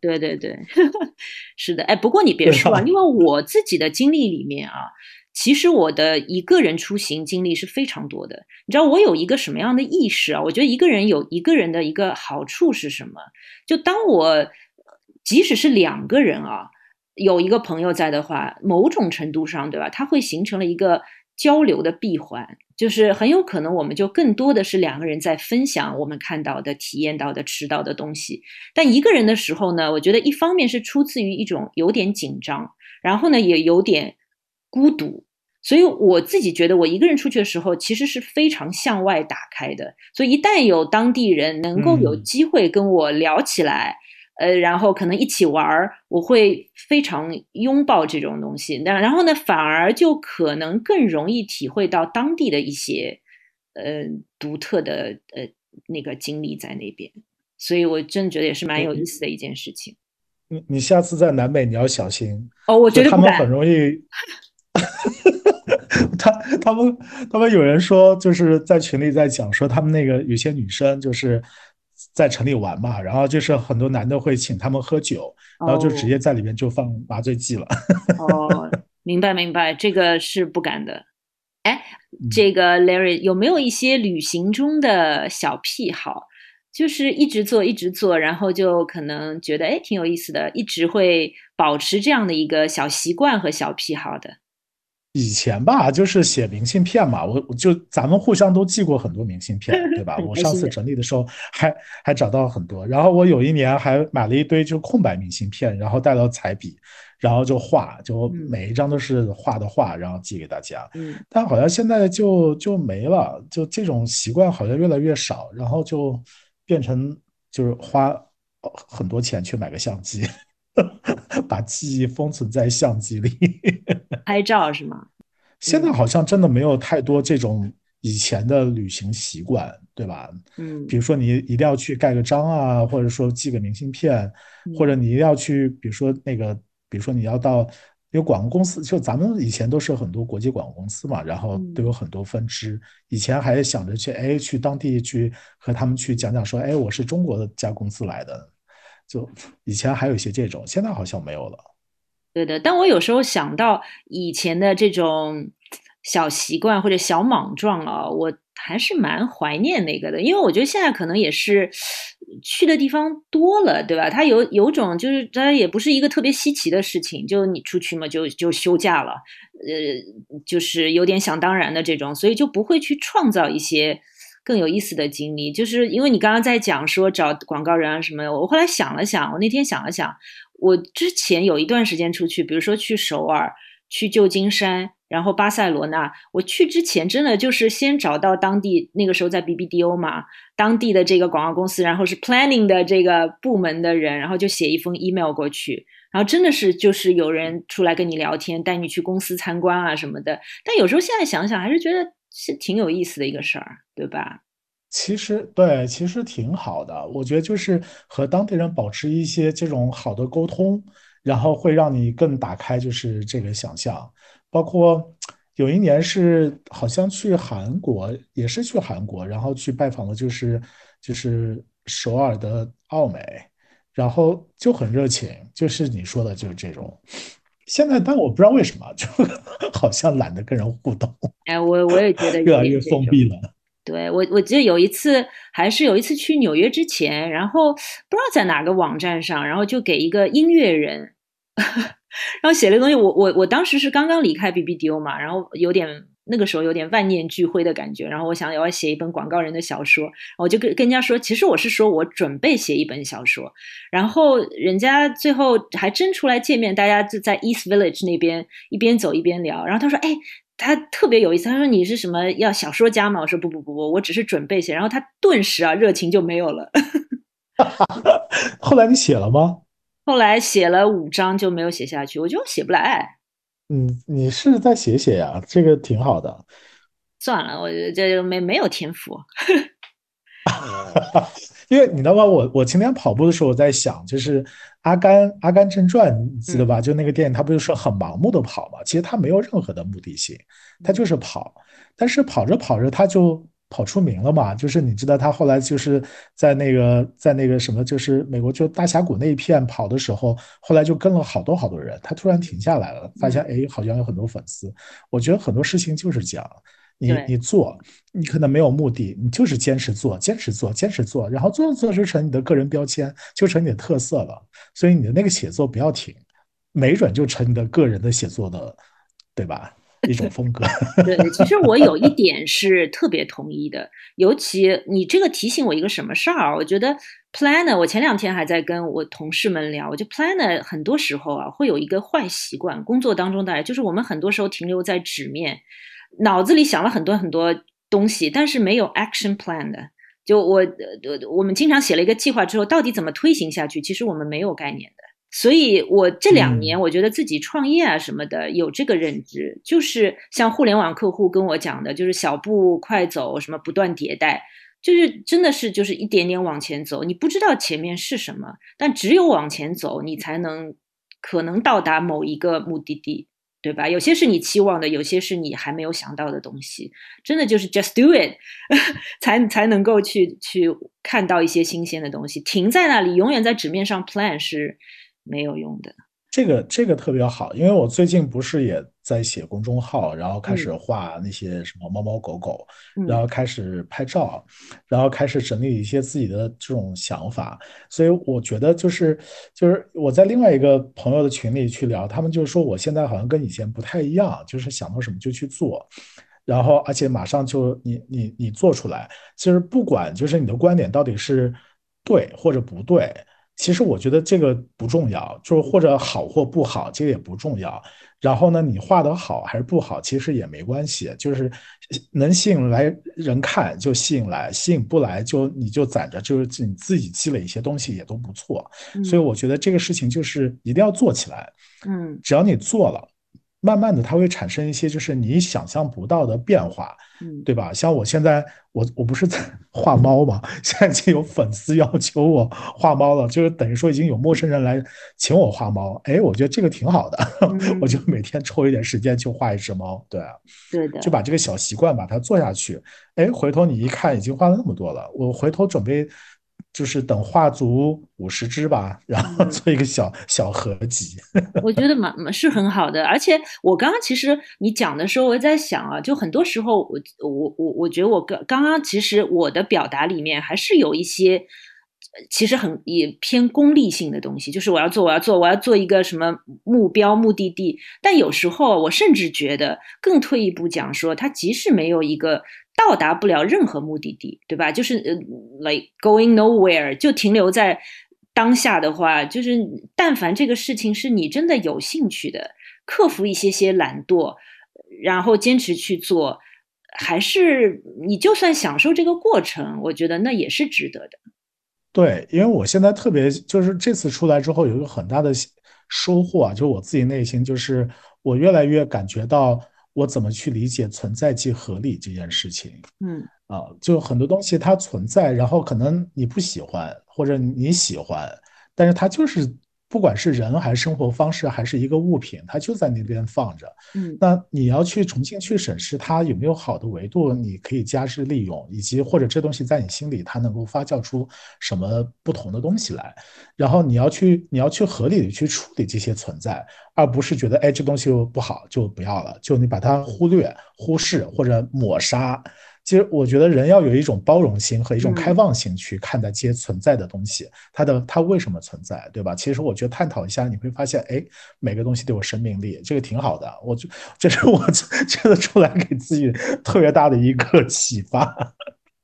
对 对对，是的，哎，不过你别说啊，因为我自己的经历里面啊，其实我的一个人出行经历是非常多的。你知道我有一个什么样的意识啊？我觉得一个人有一个人的一个好处是什么？就当我即使是两个人啊，有一个朋友在的话，某种程度上，对吧？他会形成了一个。交流的闭环，就是很有可能我们就更多的是两个人在分享我们看到的、体验到的、吃到的东西。但一个人的时候呢，我觉得一方面是出自于一种有点紧张，然后呢也有点孤独。所以我自己觉得，我一个人出去的时候，其实是非常向外打开的。所以一旦有当地人能够有机会跟我聊起来。呃，然后可能一起玩儿，我会非常拥抱这种东西。那然后呢，反而就可能更容易体会到当地的一些呃独特的呃那个经历在那边。所以我真的觉得也是蛮有意思的一件事情。你你下次在南美你要小心哦，我觉得他们很容易。他他们他们有人说就是在群里在讲说他们那个有些女生就是。在城里玩嘛，然后就是很多男的会请他们喝酒，然后就直接在里面就放麻醉剂了。哦，明白明白，这个是不敢的。哎，这个 Larry 有没有一些旅行中的小癖好，就是一直做一直做，然后就可能觉得哎挺有意思的，一直会保持这样的一个小习惯和小癖好的。以前吧，就是写明信片嘛，我我就咱们互相都寄过很多明信片，对吧？我上次整理的时候还还找到很多，然后我有一年还买了一堆就空白明信片，然后带到彩笔，然后就画，就每一张都是画的画，然后寄给大家。嗯，但好像现在就就没了，就这种习惯好像越来越少，然后就变成就是花很多钱去买个相机。把记忆封存在相机里，拍照是吗？现在好像真的没有太多这种以前的旅行习惯，对吧？嗯，比如说你一定要去盖个章啊，或者说寄个明信片，或者你一定要去，比如说那个，比如说你要到因为广告公司，就咱们以前都是很多国际广告公司嘛，然后都有很多分支，以前还想着去，哎，去当地去和他们去讲讲，说，哎，我是中国的家公司来的。就以前还有一些这种，现在好像没有了。对的，但我有时候想到以前的这种小习惯或者小莽撞啊，我还是蛮怀念那个的，因为我觉得现在可能也是去的地方多了，对吧？它有有种就是它也不是一个特别稀奇的事情，就你出去嘛，就就休假了，呃，就是有点想当然的这种，所以就不会去创造一些。更有意思的经历，就是因为你刚刚在讲说找广告人啊什么的，我后来想了想，我那天想了想，我之前有一段时间出去，比如说去首尔、去旧金山，然后巴塞罗那，我去之前真的就是先找到当地那个时候在 BBDO 嘛，当地的这个广告公司，然后是 planning 的这个部门的人，然后就写一封 email 过去，然后真的是就是有人出来跟你聊天，带你去公司参观啊什么的。但有时候现在想想，还是觉得。是挺有意思的一个事儿，对吧？其实对，其实挺好的。我觉得就是和当地人保持一些这种好的沟通，然后会让你更打开，就是这个想象。包括有一年是好像去韩国，也是去韩国，然后去拜访的，就是就是首尔的奥美，然后就很热情，就是你说的，就是这种。现在，但我不知道为什么，就好像懒得跟人互动。哎，我我也觉得越来越封闭了。对我，我记得有一次，还是有一次去纽约之前，然后不知道在哪个网站上，然后就给一个音乐人，然后写了东西。我我我当时是刚刚离开 BBDO 嘛，然后有点那个时候有点万念俱灰的感觉，然后我想我要写一本广告人的小说，我就跟跟人家说，其实我是说我准备写一本小说，然后人家最后还真出来见面，大家就在 East Village 那边一边走一边聊，然后他说，哎。他特别有意思，他说你是什么要小说家吗？我说不不不不，我只是准备写。然后他顿时啊热情就没有了。后来你写了吗？后来写了五章就没有写下去，我觉得写不来。嗯，你试着再写写呀，这个挺好的。算了，我这没没有天赋。因为你知道吗？我我今天跑步的时候，我在想，就是《阿甘阿甘正传》，你记得吧？就那个电影，他不就是很盲目的跑嘛？其实他没有任何的目的性，他就是跑。但是跑着跑着，他就跑出名了嘛。就是你知道，他后来就是在那个在那个什么，就是美国就大峡谷那一片跑的时候，后来就跟了好多好多人。他突然停下来了，发现哎，好像有很多粉丝。我觉得很多事情就是这样。你你做，你可能没有目的，你就是坚持做，坚持做，坚持做，然后做着做着成你的个人标签，就成你的特色了。所以你的那个写作不要停，没准就成你的个人的写作的，对吧？一种风格。对，其实我有一点是特别同意的，尤其你这个提醒我一个什么事儿？我觉得 planner，我前两天还在跟我同事们聊，我觉得 planner 很多时候啊会有一个坏习惯，工作当中的就是我们很多时候停留在纸面。脑子里想了很多很多东西，但是没有 action plan 的。就我，呃，我们经常写了一个计划之后，到底怎么推行下去，其实我们没有概念的。所以我这两年，我觉得自己创业啊什么的，有这个认知，就是像互联网客户跟我讲的，就是小步快走，什么不断迭代，就是真的是就是一点点往前走。你不知道前面是什么，但只有往前走，你才能可能到达某一个目的地。对吧？有些是你期望的，有些是你还没有想到的东西。真的就是 just do it，才才能够去去看到一些新鲜的东西。停在那里，永远在纸面上 plan 是没有用的。这个这个特别好，因为我最近不是也在写公众号，然后开始画那些什么猫猫狗狗，然后开始拍照，然后开始整理一些自己的这种想法。所以我觉得就是就是我在另外一个朋友的群里去聊，他们就说我现在好像跟以前不太一样，就是想到什么就去做，然后而且马上就你你你做出来。其实不管就是你的观点到底是对或者不对。其实我觉得这个不重要，就是或者好或不好，这个也不重要。然后呢，你画的好还是不好，其实也没关系，就是能吸引来人看就吸引来，吸引不来就你就攒着，就是你自己积累一些东西也都不错。所以我觉得这个事情就是一定要做起来。嗯，只要你做了。慢慢的，它会产生一些就是你想象不到的变化，嗯，对吧？像我现在，我我不是在 画猫嘛，现在已经有粉丝要求我画猫了，就是等于说已经有陌生人来请我画猫。哎，我觉得这个挺好的，我就每天抽一点时间去画一只猫，对啊，对的，就把这个小习惯把它做下去。哎，回头你一看，已经画了那么多了，我回头准备。就是等画足五十只吧，然后做一个小小合集。我觉得蛮是很好的，而且我刚刚其实你讲的时候，我在想啊，就很多时候我我我我觉得我刚刚刚其实我的表达里面还是有一些其实很也偏功利性的东西，就是我要做我要做我要做一个什么目标目的地，但有时候我甚至觉得更退一步讲说，它即使没有一个。到达不了任何目的地，对吧？就是呃，like going nowhere，就停留在当下的话，就是但凡这个事情是你真的有兴趣的，克服一些些懒惰，然后坚持去做，还是你就算享受这个过程，我觉得那也是值得的。对，因为我现在特别就是这次出来之后有一个很大的收获啊，就是我自己内心就是我越来越感觉到。我怎么去理解存在即合理这件事情？嗯啊，就很多东西它存在，然后可能你不喜欢或者你喜欢，但是它就是。不管是人还是生活方式，还是一个物品，它就在那边放着。嗯，那你要去重新去审视它有没有好的维度，你可以加之利用，以及或者这东西在你心里它能够发酵出什么不同的东西来。然后你要去你要去合理的去处理这些存在，而不是觉得哎这东西不好就不要了，就你把它忽略、忽视或者抹杀。其实我觉得人要有一种包容心和一种开放性去看待这些存在的东西，它的它为什么存在，对吧？其实我觉得探讨一下，你会发现，哎，每个东西都有生命力，这个挺好的。我就 这是我觉得出来给自己特别大的一个启发。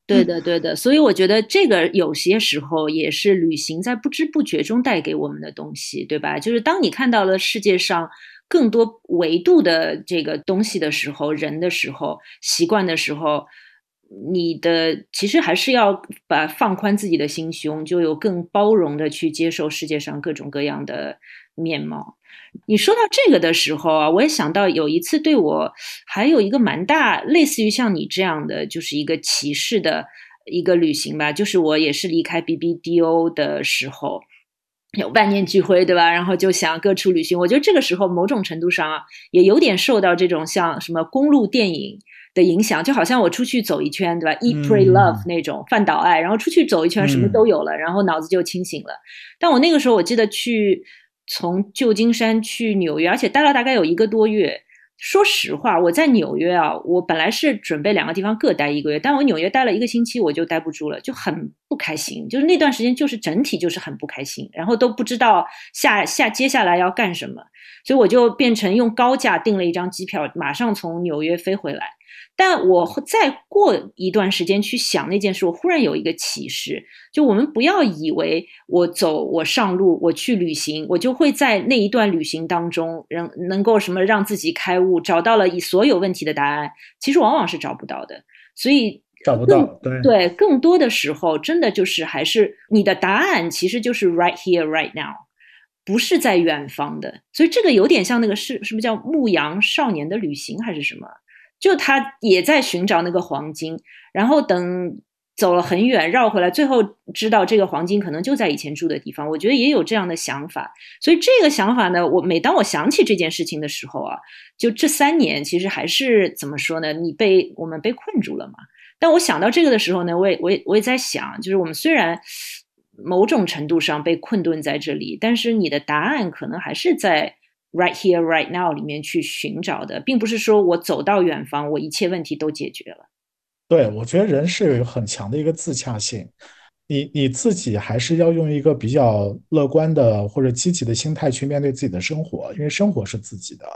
对的，对的。所以我觉得这个有些时候也是旅行在不知不觉中带给我们的东西，对吧？就是当你看到了世界上。更多维度的这个东西的时候，人的时候，习惯的时候，你的其实还是要把放宽自己的心胸，就有更包容的去接受世界上各种各样的面貌。你说到这个的时候啊，我也想到有一次对我还有一个蛮大，类似于像你这样的，就是一个歧视的一个旅行吧，就是我也是离开 BBDO 的时候。有万念俱灰，对吧？然后就想各处旅行。我觉得这个时候某种程度上啊，也有点受到这种像什么公路电影的影响，就好像我出去走一圈，对吧？Eat, pray, love 那种饭岛爱，然后出去走一圈，什么都有了，然后脑子就清醒了。但我那个时候我记得去从旧金山去纽约，而且待了大概有一个多月。说实话，我在纽约啊，我本来是准备两个地方各待一个月，但我纽约待了一个星期，我就待不住了，就很不开心。就是那段时间，就是整体就是很不开心，然后都不知道下下接下来要干什么，所以我就变成用高价订了一张机票，马上从纽约飞回来。但我再过一段时间去想那件事，我忽然有一个启示：就我们不要以为我走、我上路、我去旅行，我就会在那一段旅行当中，能能够什么让自己开悟，找到了以所有问题的答案。其实往往是找不到的。所以找不到，对对，更多的时候，真的就是还是你的答案，其实就是 right here, right now，不是在远方的。所以这个有点像那个是是不是叫牧羊少年的旅行还是什么？就他也在寻找那个黄金，然后等走了很远绕回来，最后知道这个黄金可能就在以前住的地方。我觉得也有这样的想法，所以这个想法呢，我每当我想起这件事情的时候啊，就这三年其实还是怎么说呢？你被我们被困住了嘛？但我想到这个的时候呢，我也我也我也在想，就是我们虽然某种程度上被困顿在这里，但是你的答案可能还是在。Right here, right now，里面去寻找的，并不是说我走到远方，我一切问题都解决了。对，我觉得人是有很强的一个自洽性，你你自己还是要用一个比较乐观的或者积极的心态去面对自己的生活，因为生活是自己的，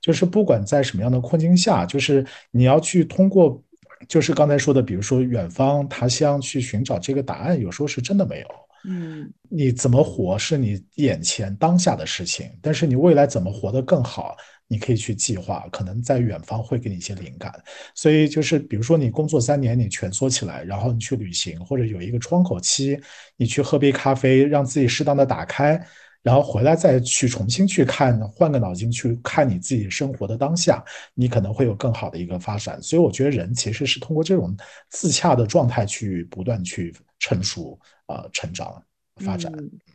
就是不管在什么样的困境下，就是你要去通过，就是刚才说的，比如说远方他乡去寻找这个答案，有时候是真的没有。嗯，你怎么活是你眼前当下的事情，但是你未来怎么活得更好，你可以去计划，可能在远方会给你一些灵感。所以就是，比如说你工作三年，你蜷缩起来，然后你去旅行，或者有一个窗口期，你去喝杯咖啡，让自己适当的打开，然后回来再去重新去看，换个脑筋去看你自己生活的当下，你可能会有更好的一个发展。所以我觉得人其实是通过这种自洽的状态去不断去成熟。呃，成长发展，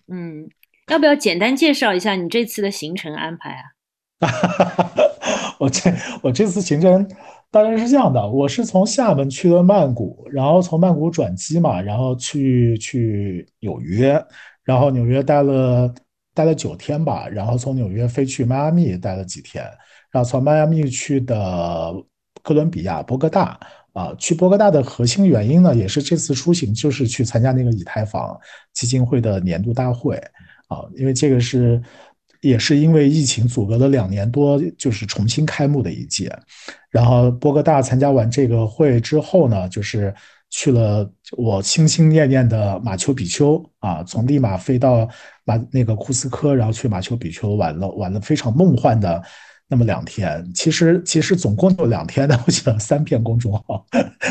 嗯，要不要简单介绍一下你这次的行程安排啊？我这我这次行程大概是这样的，我是从厦门去了曼谷，然后从曼谷转机嘛，然后去去纽约，然后纽约待了待了九天吧，然后从纽约飞去迈阿密待了几天，然后从迈阿密去的哥伦比亚博格大。啊，去波哥大的核心原因呢，也是这次出行就是去参加那个以太坊基金会的年度大会啊，因为这个是也是因为疫情阻隔了两年多，就是重新开幕的一届。然后波哥大参加完这个会之后呢，就是去了我心心念念的马丘比丘啊，从利马飞到马那个库斯科，然后去马丘比丘玩了玩了非常梦幻的。那么两天，其实其实总共就两天的，我写了三篇公众号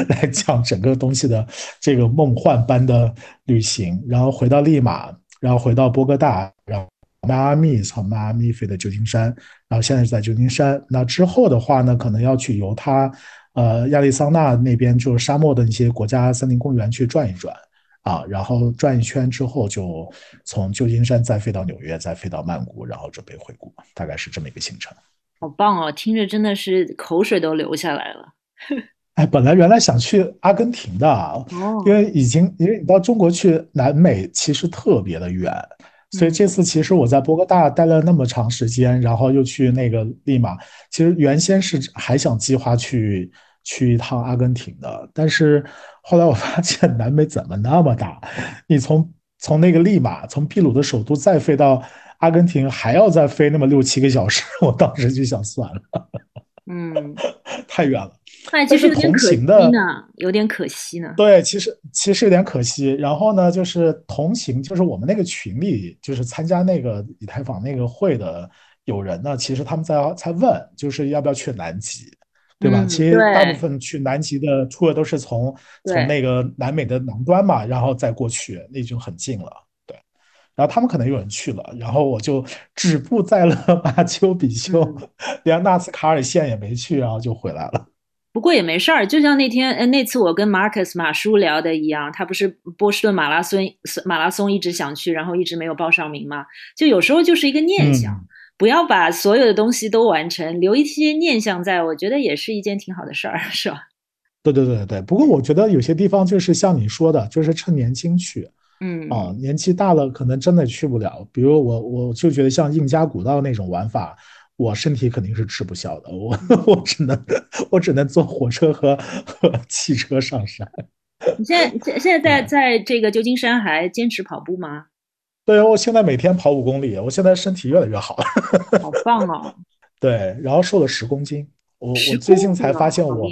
来讲整个东西的这个梦幻般的旅行，然后回到利马，然后回到波哥大，然后迈阿密，从迈阿密飞的旧金山，然后现在是在旧金山。那之后的话呢，可能要去犹他，呃，亚利桑那那边就是沙漠的一些国家森林公园去转一转啊，然后转一圈之后，就从旧金山再飞到纽约，再飞到曼谷，然后准备回国，大概是这么一个行程。好棒哦，听着真的是口水都流下来了。哎，本来原来想去阿根廷的，因为已经因为你到中国去南美其实特别的远，所以这次其实我在波哥大待了那么长时间，然后又去那个利马，其实原先是还想计划去去一趟阿根廷的。但是后来我发现 南美怎么那么大？你从从那个利马，从秘鲁的首都再飞到阿根廷，还要再飞那么六七个小时。我当时就想算了，嗯，太远了。哎其实有点可惜呢，有点可惜呢。对，其实其实有点可惜。然后呢，就是同行，就是我们那个群里，就是参加那个以太坊那个会的有人呢，其实他们在在问，就是要不要去南极，对吧？其实大部分去南极的出的都是从从那个南美的南端嘛，然后再过去，那就很近了。对，然后他们可能有人去了，然后我就止步在了 马丘比丘，连纳斯卡尔县也没去，然后就回来了。不过也没事儿，就像那天呃那次我跟 Marcus 马叔聊的一样，他不是波士顿马拉松马拉松一直想去，然后一直没有报上名嘛。就有时候就是一个念想，不要把所有的东西都完成，留一些念想在，我觉得也是一件挺好的事儿，是吧？对对对对不过我觉得有些地方就是像你说的，就是趁年轻去，嗯啊，年纪大了可能真的去不了。比如我我就觉得像印加古道那种玩法。我身体肯定是吃不消的，我 我只能我只能坐火车和和汽车上山。你现在现现在在在这个旧金山还坚持跑步吗？对，我现在每天跑五公里，我现在身体越来越好了。好棒哦！对，然后瘦了十公斤，我我最近才发现我，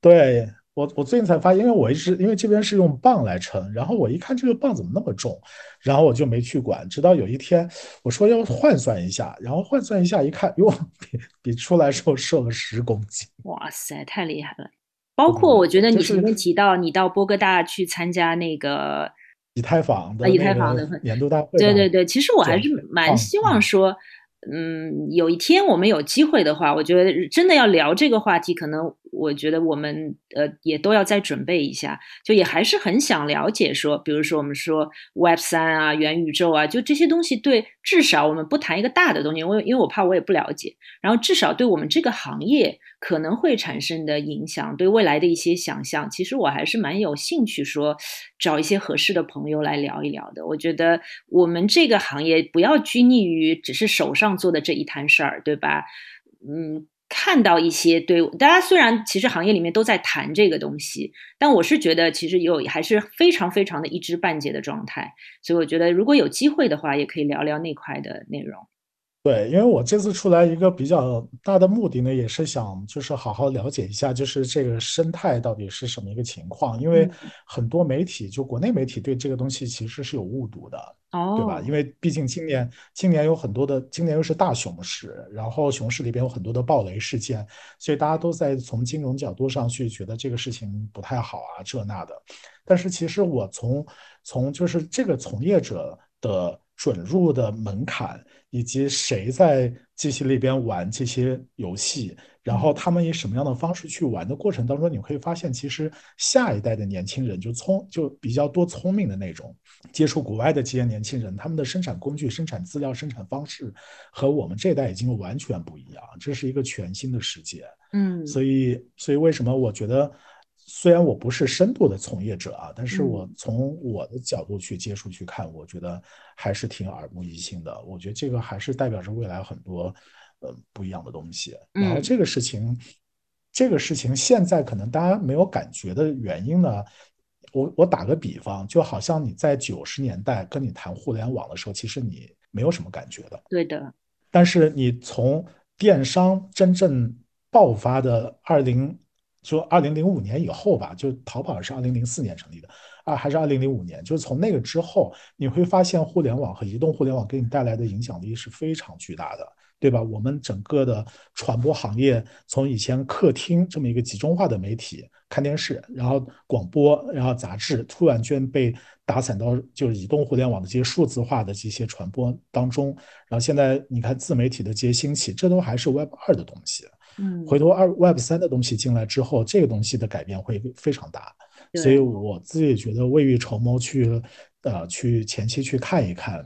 对。我我最近才发现，因为我一直因为这边是用磅来称，然后我一看这个磅怎么那么重，然后我就没去管。直到有一天我说要换算一下，然后换算一下一看，哟，比比出来时候瘦了十公斤。哇塞，太厉害了！包括我觉得你前面提到你到波哥大去参加那个以太坊的以太坊的年度大会，对对对，其实我还是蛮希望说。嗯，有一天我们有机会的话，我觉得真的要聊这个话题，可能我觉得我们呃也都要再准备一下，就也还是很想了解说，比如说我们说 Web 三啊、元宇宙啊，就这些东西对至少我们不谈一个大的东西，我因为我怕我也不了解，然后至少对我们这个行业可能会产生的影响，对未来的一些想象，其实我还是蛮有兴趣说找一些合适的朋友来聊一聊的。我觉得我们这个行业不要拘泥于只是手上。做的这一摊事儿，对吧？嗯，看到一些对大家虽然其实行业里面都在谈这个东西，但我是觉得其实有还是非常非常的一知半解的状态。所以我觉得如果有机会的话，也可以聊聊那块的内容。对，因为我这次出来一个比较大的目的呢，也是想就是好好了解一下，就是这个生态到底是什么一个情况。因为很多媒体，就国内媒体对这个东西其实是有误读的，哦，对吧？因为毕竟今年今年有很多的，今年又是大熊市，然后熊市里边有很多的暴雷事件，所以大家都在从金融角度上去觉得这个事情不太好啊，这那的。但是其实我从从就是这个从业者的。准入的门槛，以及谁在机器里边玩这些游戏，然后他们以什么样的方式去玩的过程当中，你会发现，其实下一代的年轻人就聪就比较多聪明的那种，接触国外的这些年轻人，他们的生产工具、生产资料、生产方式和我们这代已经完全不一样，这是一个全新的世界。嗯，所以，所以为什么我觉得？虽然我不是深度的从业者啊，但是我从我的角度去接触去看，我觉得还是挺耳目一新的。我觉得这个还是代表着未来很多呃不一样的东西。然后这个事情，这个事情现在可能大家没有感觉的原因呢，我我打个比方，就好像你在九十年代跟你谈互联网的时候，其实你没有什么感觉的。对的。但是你从电商真正爆发的二零。说二零零五年以后吧，就淘宝是二零零四年成立的啊，还是二零零五年？就是从那个之后，你会发现互联网和移动互联网给你带来的影响力是非常巨大的，对吧？我们整个的传播行业，从以前客厅这么一个集中化的媒体，看电视，然后广播，然后杂志，突然间被打散到就是移动互联网的这些数字化的这些传播当中，然后现在你看自媒体的这些兴起，这都还是 Web 二的东西。嗯，回头二 Web 三的东西进来之后，这个东西的改变会非常大，所以我自己觉得未雨绸缪去，呃，去前期去看一看，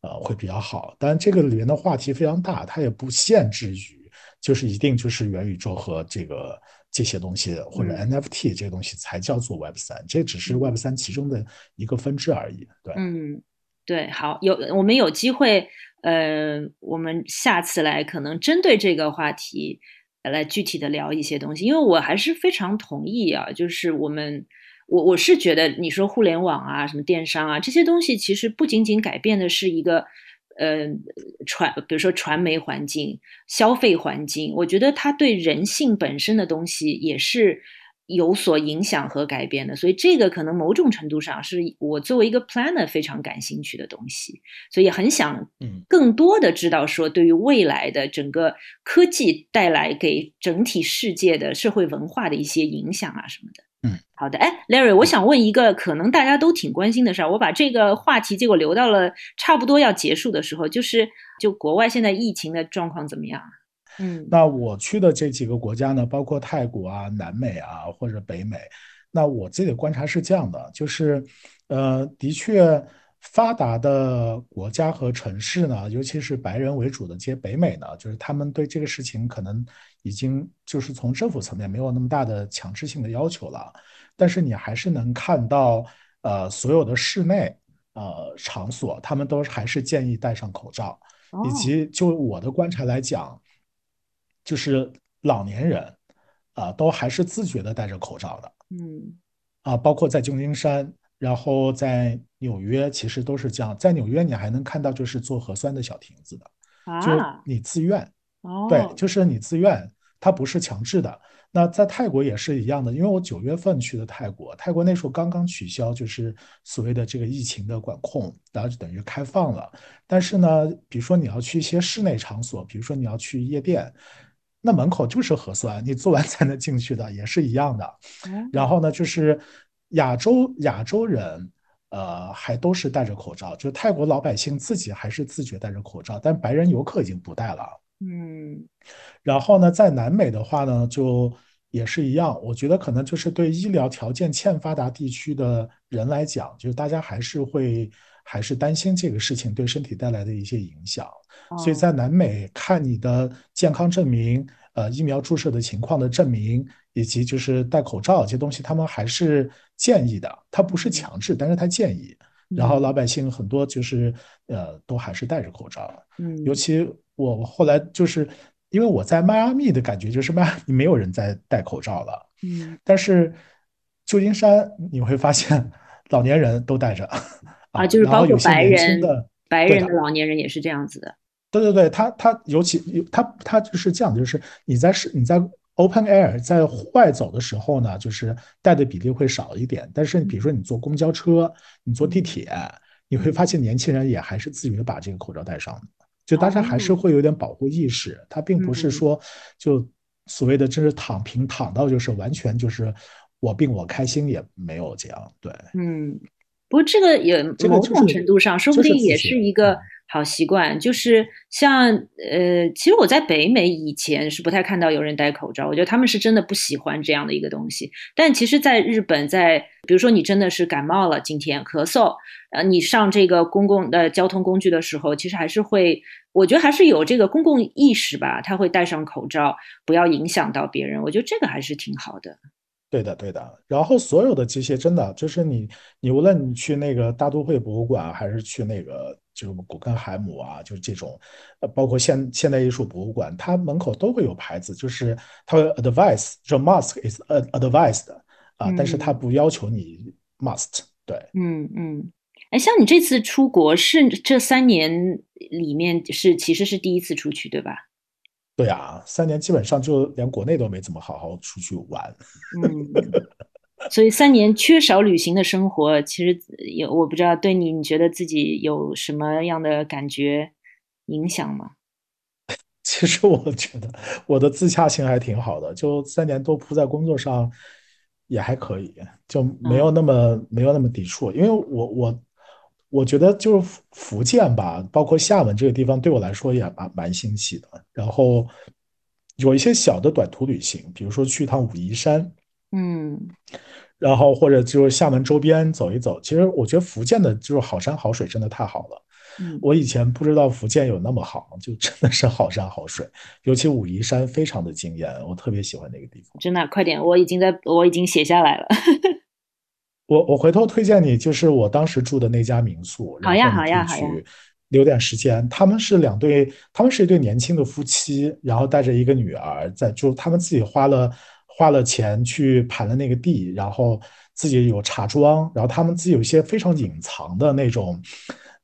呃，会比较好。当然，这个里面的话题非常大，它也不限制于就是一定就是元宇宙和这个这些东西或者 NFT 这个东西才叫做 Web 三，这只是 Web 三其中的一个分支而已。对，嗯，对，好，有我们有机会，呃，我们下次来可能针对这个话题。来具体的聊一些东西，因为我还是非常同意啊，就是我们。我我是觉得，你说互联网啊，什么电商啊，这些东西其实不仅仅改变的是一个，呃，传，比如说传媒环境、消费环境，我觉得它对人性本身的东西也是有所影响和改变的。所以这个可能某种程度上是我作为一个 planner 非常感兴趣的东西，所以很想，更多的知道说对于未来的整个科技带来给整体世界的社会文化的一些影响啊什么的。嗯，好的。哎，Larry，我想问一个可能大家都挺关心的事儿。我把这个话题结果留到了差不多要结束的时候，就是就国外现在疫情的状况怎么样？嗯，那我去的这几个国家呢，包括泰国啊、南美啊或者北美，那我自己的观察是这样的，就是呃，的确发达的国家和城市呢，尤其是白人为主的这些北美呢，就是他们对这个事情可能。已经就是从政府层面没有那么大的强制性的要求了，但是你还是能看到，呃，所有的室内呃场所，他们都还是建议戴上口罩，以及就我的观察来讲，就是老年人啊，都还是自觉的戴着口罩的，嗯，啊，包括在旧金山，然后在纽约，其实都是这样，在纽约你还能看到就是做核酸的小亭子的，就是你自愿。对，就是你自愿，它不是强制的。那在泰国也是一样的，因为我九月份去的泰国，泰国那时候刚刚取消就是所谓的这个疫情的管控，然后就等于开放了。但是呢，比如说你要去一些室内场所，比如说你要去夜店，那门口就是核酸，你做完才能进去的，也是一样的。然后呢，就是亚洲亚洲人，呃，还都是戴着口罩，就泰国老百姓自己还是自觉戴着口罩，但白人游客已经不戴了。嗯，然后呢，在南美的话呢，就也是一样。我觉得可能就是对医疗条件欠发达地区的人来讲，就是大家还是会还是担心这个事情对身体带来的一些影响。所以在南美看你的健康证明、呃疫苗注射的情况的证明，以及就是戴口罩这些东西，他们还是建议的。他不是强制，但是他建议。然后老百姓很多就是呃都还是戴着口罩。嗯，尤其。我后来就是因为我在迈阿密的感觉，就是迈阿密没有人在戴口罩了。嗯，但是旧金山你会发现 老年人都戴着啊，就是包括白人的白人的老年人也是这样子的。对对对，他他尤其他他就是这样，就是你在是你在 open air 在户外走的时候呢，就是戴的比例会少一点。但是比如说你坐公交车，你坐地铁，你会发现年轻人也还是自觉把这个口罩戴上的。就大家还是会有点保护意识，他并不是说就所谓的真是躺平躺到就是完全就是我病我开心也没有这样，对，嗯，不过这个也某种程度上说不定也是一个。好习惯就是像呃，其实我在北美以前是不太看到有人戴口罩，我觉得他们是真的不喜欢这样的一个东西。但其实，在日本，在比如说你真的是感冒了，今天咳嗽，呃，你上这个公共的交通工具的时候，其实还是会，我觉得还是有这个公共意识吧，他会戴上口罩，不要影响到别人。我觉得这个还是挺好的。对的，对的。然后所有的这些真的就是你，你无论你去那个大都会博物馆，还是去那个。就是古根海姆啊，就是这种，呃，包括现现代艺术博物馆，它门口都会有牌子，就是它会 advise，就 mask is advised 啊，但是它不要求你 must。对，嗯嗯，哎，像你这次出国是这三年里面是其实是第一次出去，对吧？对啊，三年基本上就连国内都没怎么好好出去玩。嗯。所以三年缺少旅行的生活，其实有我不知道对你，你觉得自己有什么样的感觉影响吗？其实我觉得我的自洽性还挺好的，就三年都扑在工作上也还可以，就没有那么没有那么抵触。因为我我我觉得就是福建吧，包括厦门这个地方对我来说也蛮蛮新奇的。然后有一些小的短途旅行，比如说去一趟武夷山。嗯，然后或者就是厦门周边走一走，其实我觉得福建的就是好山好水真的太好了。嗯，我以前不知道福建有那么好，就真的是好山好水，尤其武夷山非常的惊艳，我特别喜欢那个地方。真的，快点，我已经在我已经写下来了。我我回头推荐你，就是我当时住的那家民宿。好呀好呀好呀。留点时间。他们是两对，他们是一对年轻的夫妻，然后带着一个女儿，在就他们自己花了花了钱去盘了那个地，然后自己有茶庄，然后他们自己有一些非常隐藏的那种，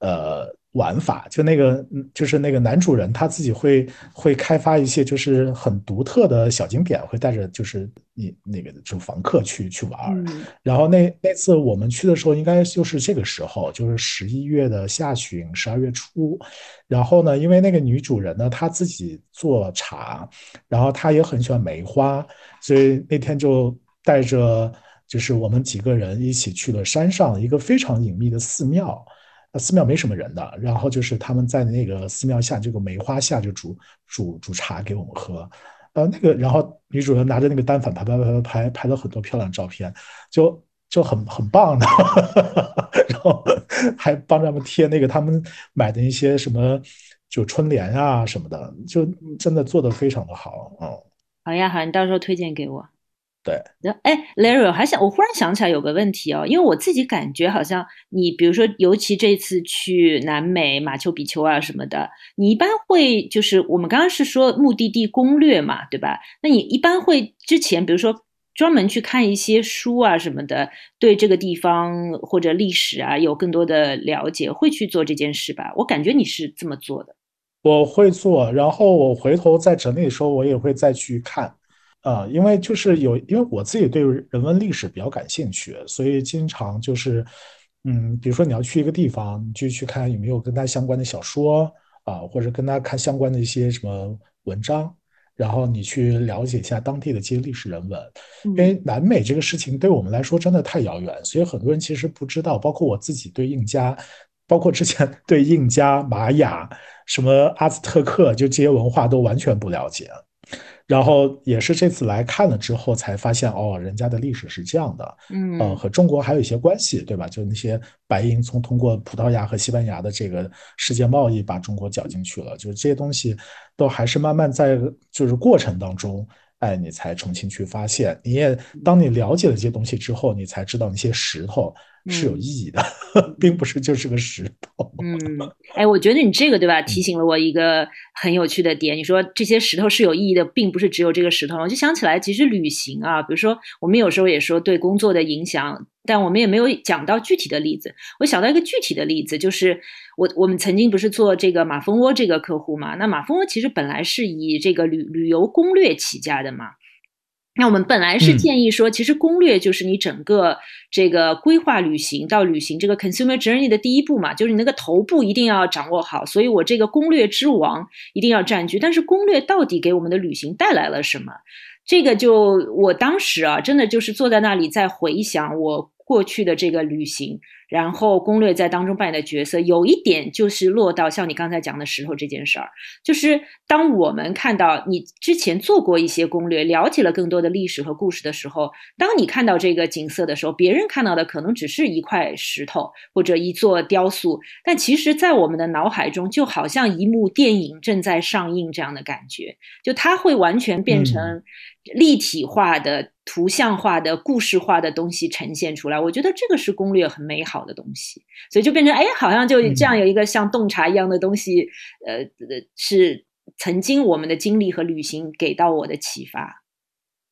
呃。玩法就那个，就是那个男主人他自己会会开发一些就是很独特的小景点，会带着就是你那个就房客去去玩。然后那那次我们去的时候，应该就是这个时候，就是十一月的下旬、十二月初。然后呢，因为那个女主人呢，她自己做茶，然后她也很喜欢梅花，所以那天就带着就是我们几个人一起去了山上一个非常隐秘的寺庙。寺庙没什么人的，然后就是他们在那个寺庙下这个梅花下就煮煮煮茶给我们喝，呃，那个然后女主人拿着那个单反拍拍拍拍拍拍了很多漂亮照片，就就很很棒的，然后还帮他们贴那个他们买的一些什么就春联啊什么的，就真的做的非常的好，嗯，好呀好，你到时候推荐给我。对，哎，Larry，我还想，我忽然想起来有个问题哦，因为我自己感觉好像你，比如说，尤其这次去南美、马丘比丘啊什么的，你一般会就是我们刚刚是说目的地攻略嘛，对吧？那你一般会之前，比如说专门去看一些书啊什么的，对这个地方或者历史啊有更多的了解，会去做这件事吧？我感觉你是这么做的。我会做，然后我回头在整理的时候，我也会再去看。啊，因为就是有，因为我自己对人文历史比较感兴趣，所以经常就是，嗯，比如说你要去一个地方，你就去看有没有跟它相关的小说啊，或者跟它看相关的一些什么文章，然后你去了解一下当地的这些历史人文。因为南美这个事情对我们来说真的太遥远，所以很多人其实不知道，包括我自己对印加，包括之前对印加、玛雅、什么阿兹特克，就这些文化都完全不了解。然后也是这次来看了之后，才发现哦，人家的历史是这样的，嗯，呃，和中国还有一些关系，对吧？就那些白银从通过葡萄牙和西班牙的这个世界贸易把中国搅进去了，就是这些东西都还是慢慢在就是过程当中，哎，你才重新去发现。你也当你了解了这些东西之后，你才知道那些石头。是有意义的，并不是就是个石头。嗯，哎，我觉得你这个对吧，提醒了我一个很有趣的点。你说这些石头是有意义的，并不是只有这个石头。我就想起来，其实旅行啊，比如说我们有时候也说对工作的影响，但我们也没有讲到具体的例子。我想到一个具体的例子，就是我我们曾经不是做这个马蜂窝这个客户嘛？那马蜂窝其实本来是以这个旅旅游攻略起家的嘛。那我们本来是建议说，其实攻略就是你整个这个规划旅行到旅行这个 consumer journey 的第一步嘛，就是你那个头部一定要掌握好。所以我这个攻略之王一定要占据。但是攻略到底给我们的旅行带来了什么？这个就我当时啊，真的就是坐在那里在回想我过去的这个旅行。然后攻略在当中扮演的角色，有一点就是落到像你刚才讲的石头这件事儿，就是当我们看到你之前做过一些攻略，了解了更多的历史和故事的时候，当你看到这个景色的时候，别人看到的可能只是一块石头或者一座雕塑，但其实，在我们的脑海中，就好像一幕电影正在上映这样的感觉，就它会完全变成立体化的。图像化的故事化的东西呈现出来，我觉得这个是攻略很美好的东西，所以就变成哎，好像就这样有一个像洞察一样的东西，呃，是曾经我们的经历和旅行给到我的启发。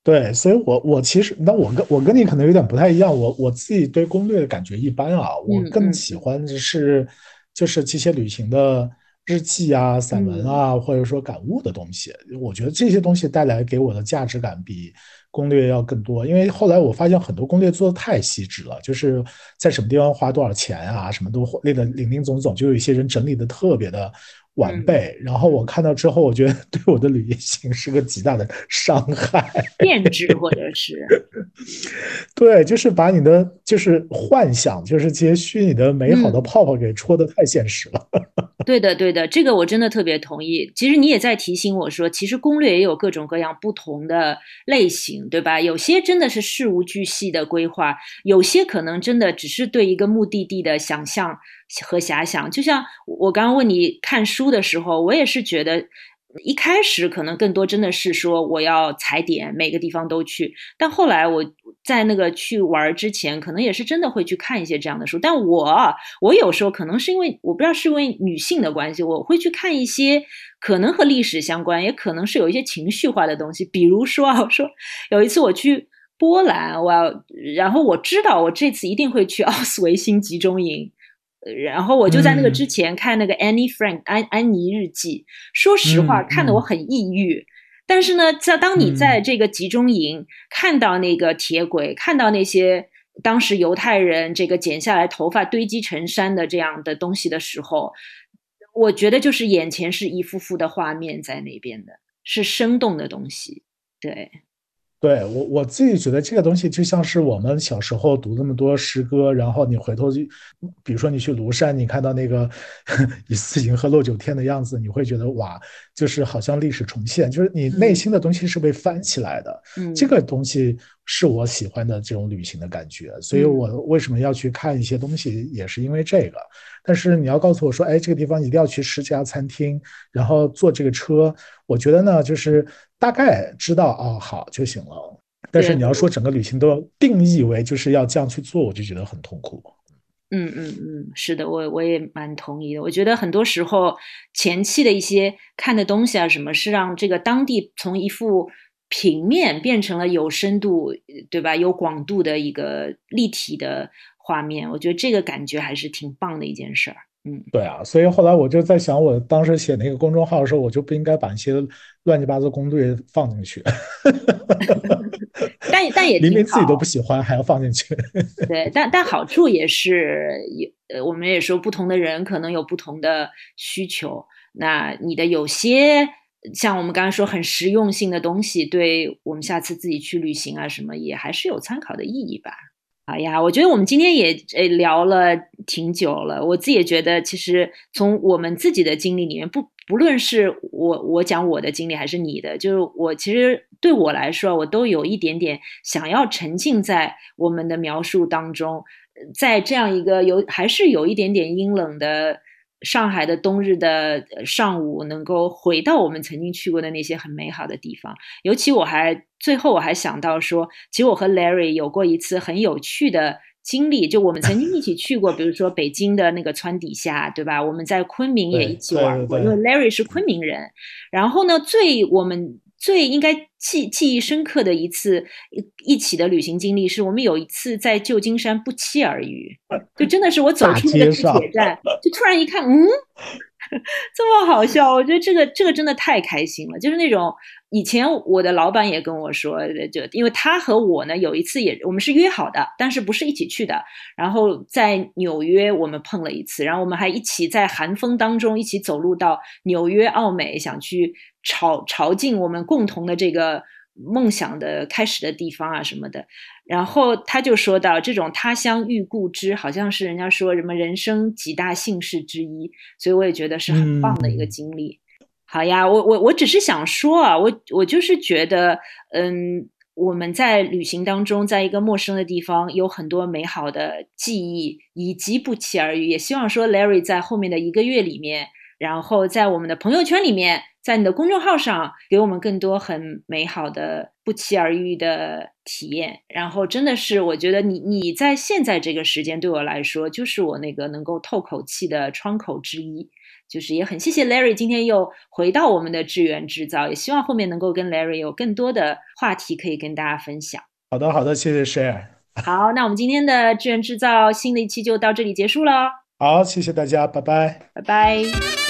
对，所以我我其实那我跟我跟你可能有点不太一样，我我自己对攻略的感觉一般啊，我更喜欢的是就是这些旅行的日记啊、散文啊，或者说感悟的东西，我觉得这些东西带来给我的价值感比。攻略要更多，因为后来我发现很多攻略做的太细致了，就是在什么地方花多少钱啊，什么都列的零零总总，就有一些人整理的特别的完备。然后我看到之后，我觉得 对我的旅行是个极大的伤害，变质或者是，对，就是把你的就是幻想，就是这些虚拟的美好的泡泡给戳得太现实了。对的，对的，这个我真的特别同意。其实你也在提醒我说，其实攻略也有各种各样不同的类型，对吧？有些真的是事无巨细的规划，有些可能真的只是对一个目的地的想象和遐想。就像我刚刚问你看书的时候，我也是觉得。一开始可能更多真的是说我要踩点，每个地方都去。但后来我在那个去玩之前，可能也是真的会去看一些这样的书。但我我有时候可能是因为我不知道是因为女性的关系，我会去看一些可能和历史相关，也可能是有一些情绪化的东西。比如说啊，我说有一次我去波兰，我要然后我知道我这次一定会去奥斯维辛集中营。然后我就在那个之前看那个 Annie Frank 安安妮日记，说实话看得我很抑郁。但是呢，在当你在这个集中营看到那个铁轨，看到那些当时犹太人这个剪下来头发堆积成山的这样的东西的时候，我觉得就是眼前是一幅幅的画面在那边的，是生动的东西，对。对我我自己觉得这个东西就像是我们小时候读那么多诗歌，然后你回头去，比如说你去庐山，你看到那个以四银河落九天的样子，你会觉得哇，就是好像历史重现，就是你内心的东西是被翻起来的。嗯，这个东西是我喜欢的这种旅行的感觉，所以我为什么要去看一些东西，也是因为这个。但是你要告诉我说，哎，这个地方一定要去十家餐厅，然后坐这个车，我觉得呢，就是。大概知道哦，好就行了。但是你要说整个旅行都要定义为就是要这样去做，我就觉得很痛苦。嗯嗯嗯，是的，我我也蛮同意的。我觉得很多时候前期的一些看的东西啊，什么是让这个当地从一幅平面变成了有深度，对吧？有广度的一个立体的画面，我觉得这个感觉还是挺棒的一件事儿。嗯，对啊，所以后来我就在想，我当时写那个公众号的时候，我就不应该把一些乱七八糟攻略放进去。但但也明明自己都不喜欢，还要放进去。对，但但好处也是有，呃，我们也说不同的人可能有不同的需求。那你的有些像我们刚刚说很实用性的东西，对我们下次自己去旅行啊什么，也还是有参考的意义吧。哎呀，我觉得我们今天也呃聊了挺久了。我自己也觉得，其实从我们自己的经历里面，不不论是我我讲我的经历，还是你的，就是我其实对我来说，我都有一点点想要沉浸在我们的描述当中，在这样一个有还是有一点点阴冷的。上海的冬日的上午，能够回到我们曾经去过的那些很美好的地方。尤其我还最后我还想到说，其实我和 Larry 有过一次很有趣的经历，就我们曾经一起 去过，比如说北京的那个川底下，对吧？我们在昆明也一起玩过，因为 Larry 是昆明人。然后呢，最我们。最应该记记忆深刻的一次一起的旅行经历，是我们有一次在旧金山不期而遇，就真的是我走出那个地铁站，就突然一看，嗯。这么好笑，我觉得这个这个真的太开心了。就是那种以前我的老板也跟我说，就因为他和我呢有一次也我们是约好的，但是不是一起去的。然后在纽约我们碰了一次，然后我们还一起在寒风当中一起走路到纽约奥美，想去朝朝觐我们共同的这个。梦想的开始的地方啊，什么的，然后他就说到这种他乡遇故知，好像是人家说什么人生几大幸事之一，所以我也觉得是很棒的一个经历。好呀，我我我只是想说啊，我我就是觉得，嗯，我们在旅行当中，在一个陌生的地方，有很多美好的记忆以及不期而遇。也希望说，Larry 在后面的一个月里面，然后在我们的朋友圈里面。在你的公众号上给我们更多很美好的不期而遇的体验，然后真的是我觉得你你在现在这个时间对我来说就是我那个能够透口气的窗口之一，就是也很谢谢 Larry 今天又回到我们的智源制造，也希望后面能够跟 Larry 有更多的话题可以跟大家分享。好的，好的，谢谢 Share。好，那我们今天的智源制造新的一期就到这里结束了。好，谢谢大家，拜拜，拜拜。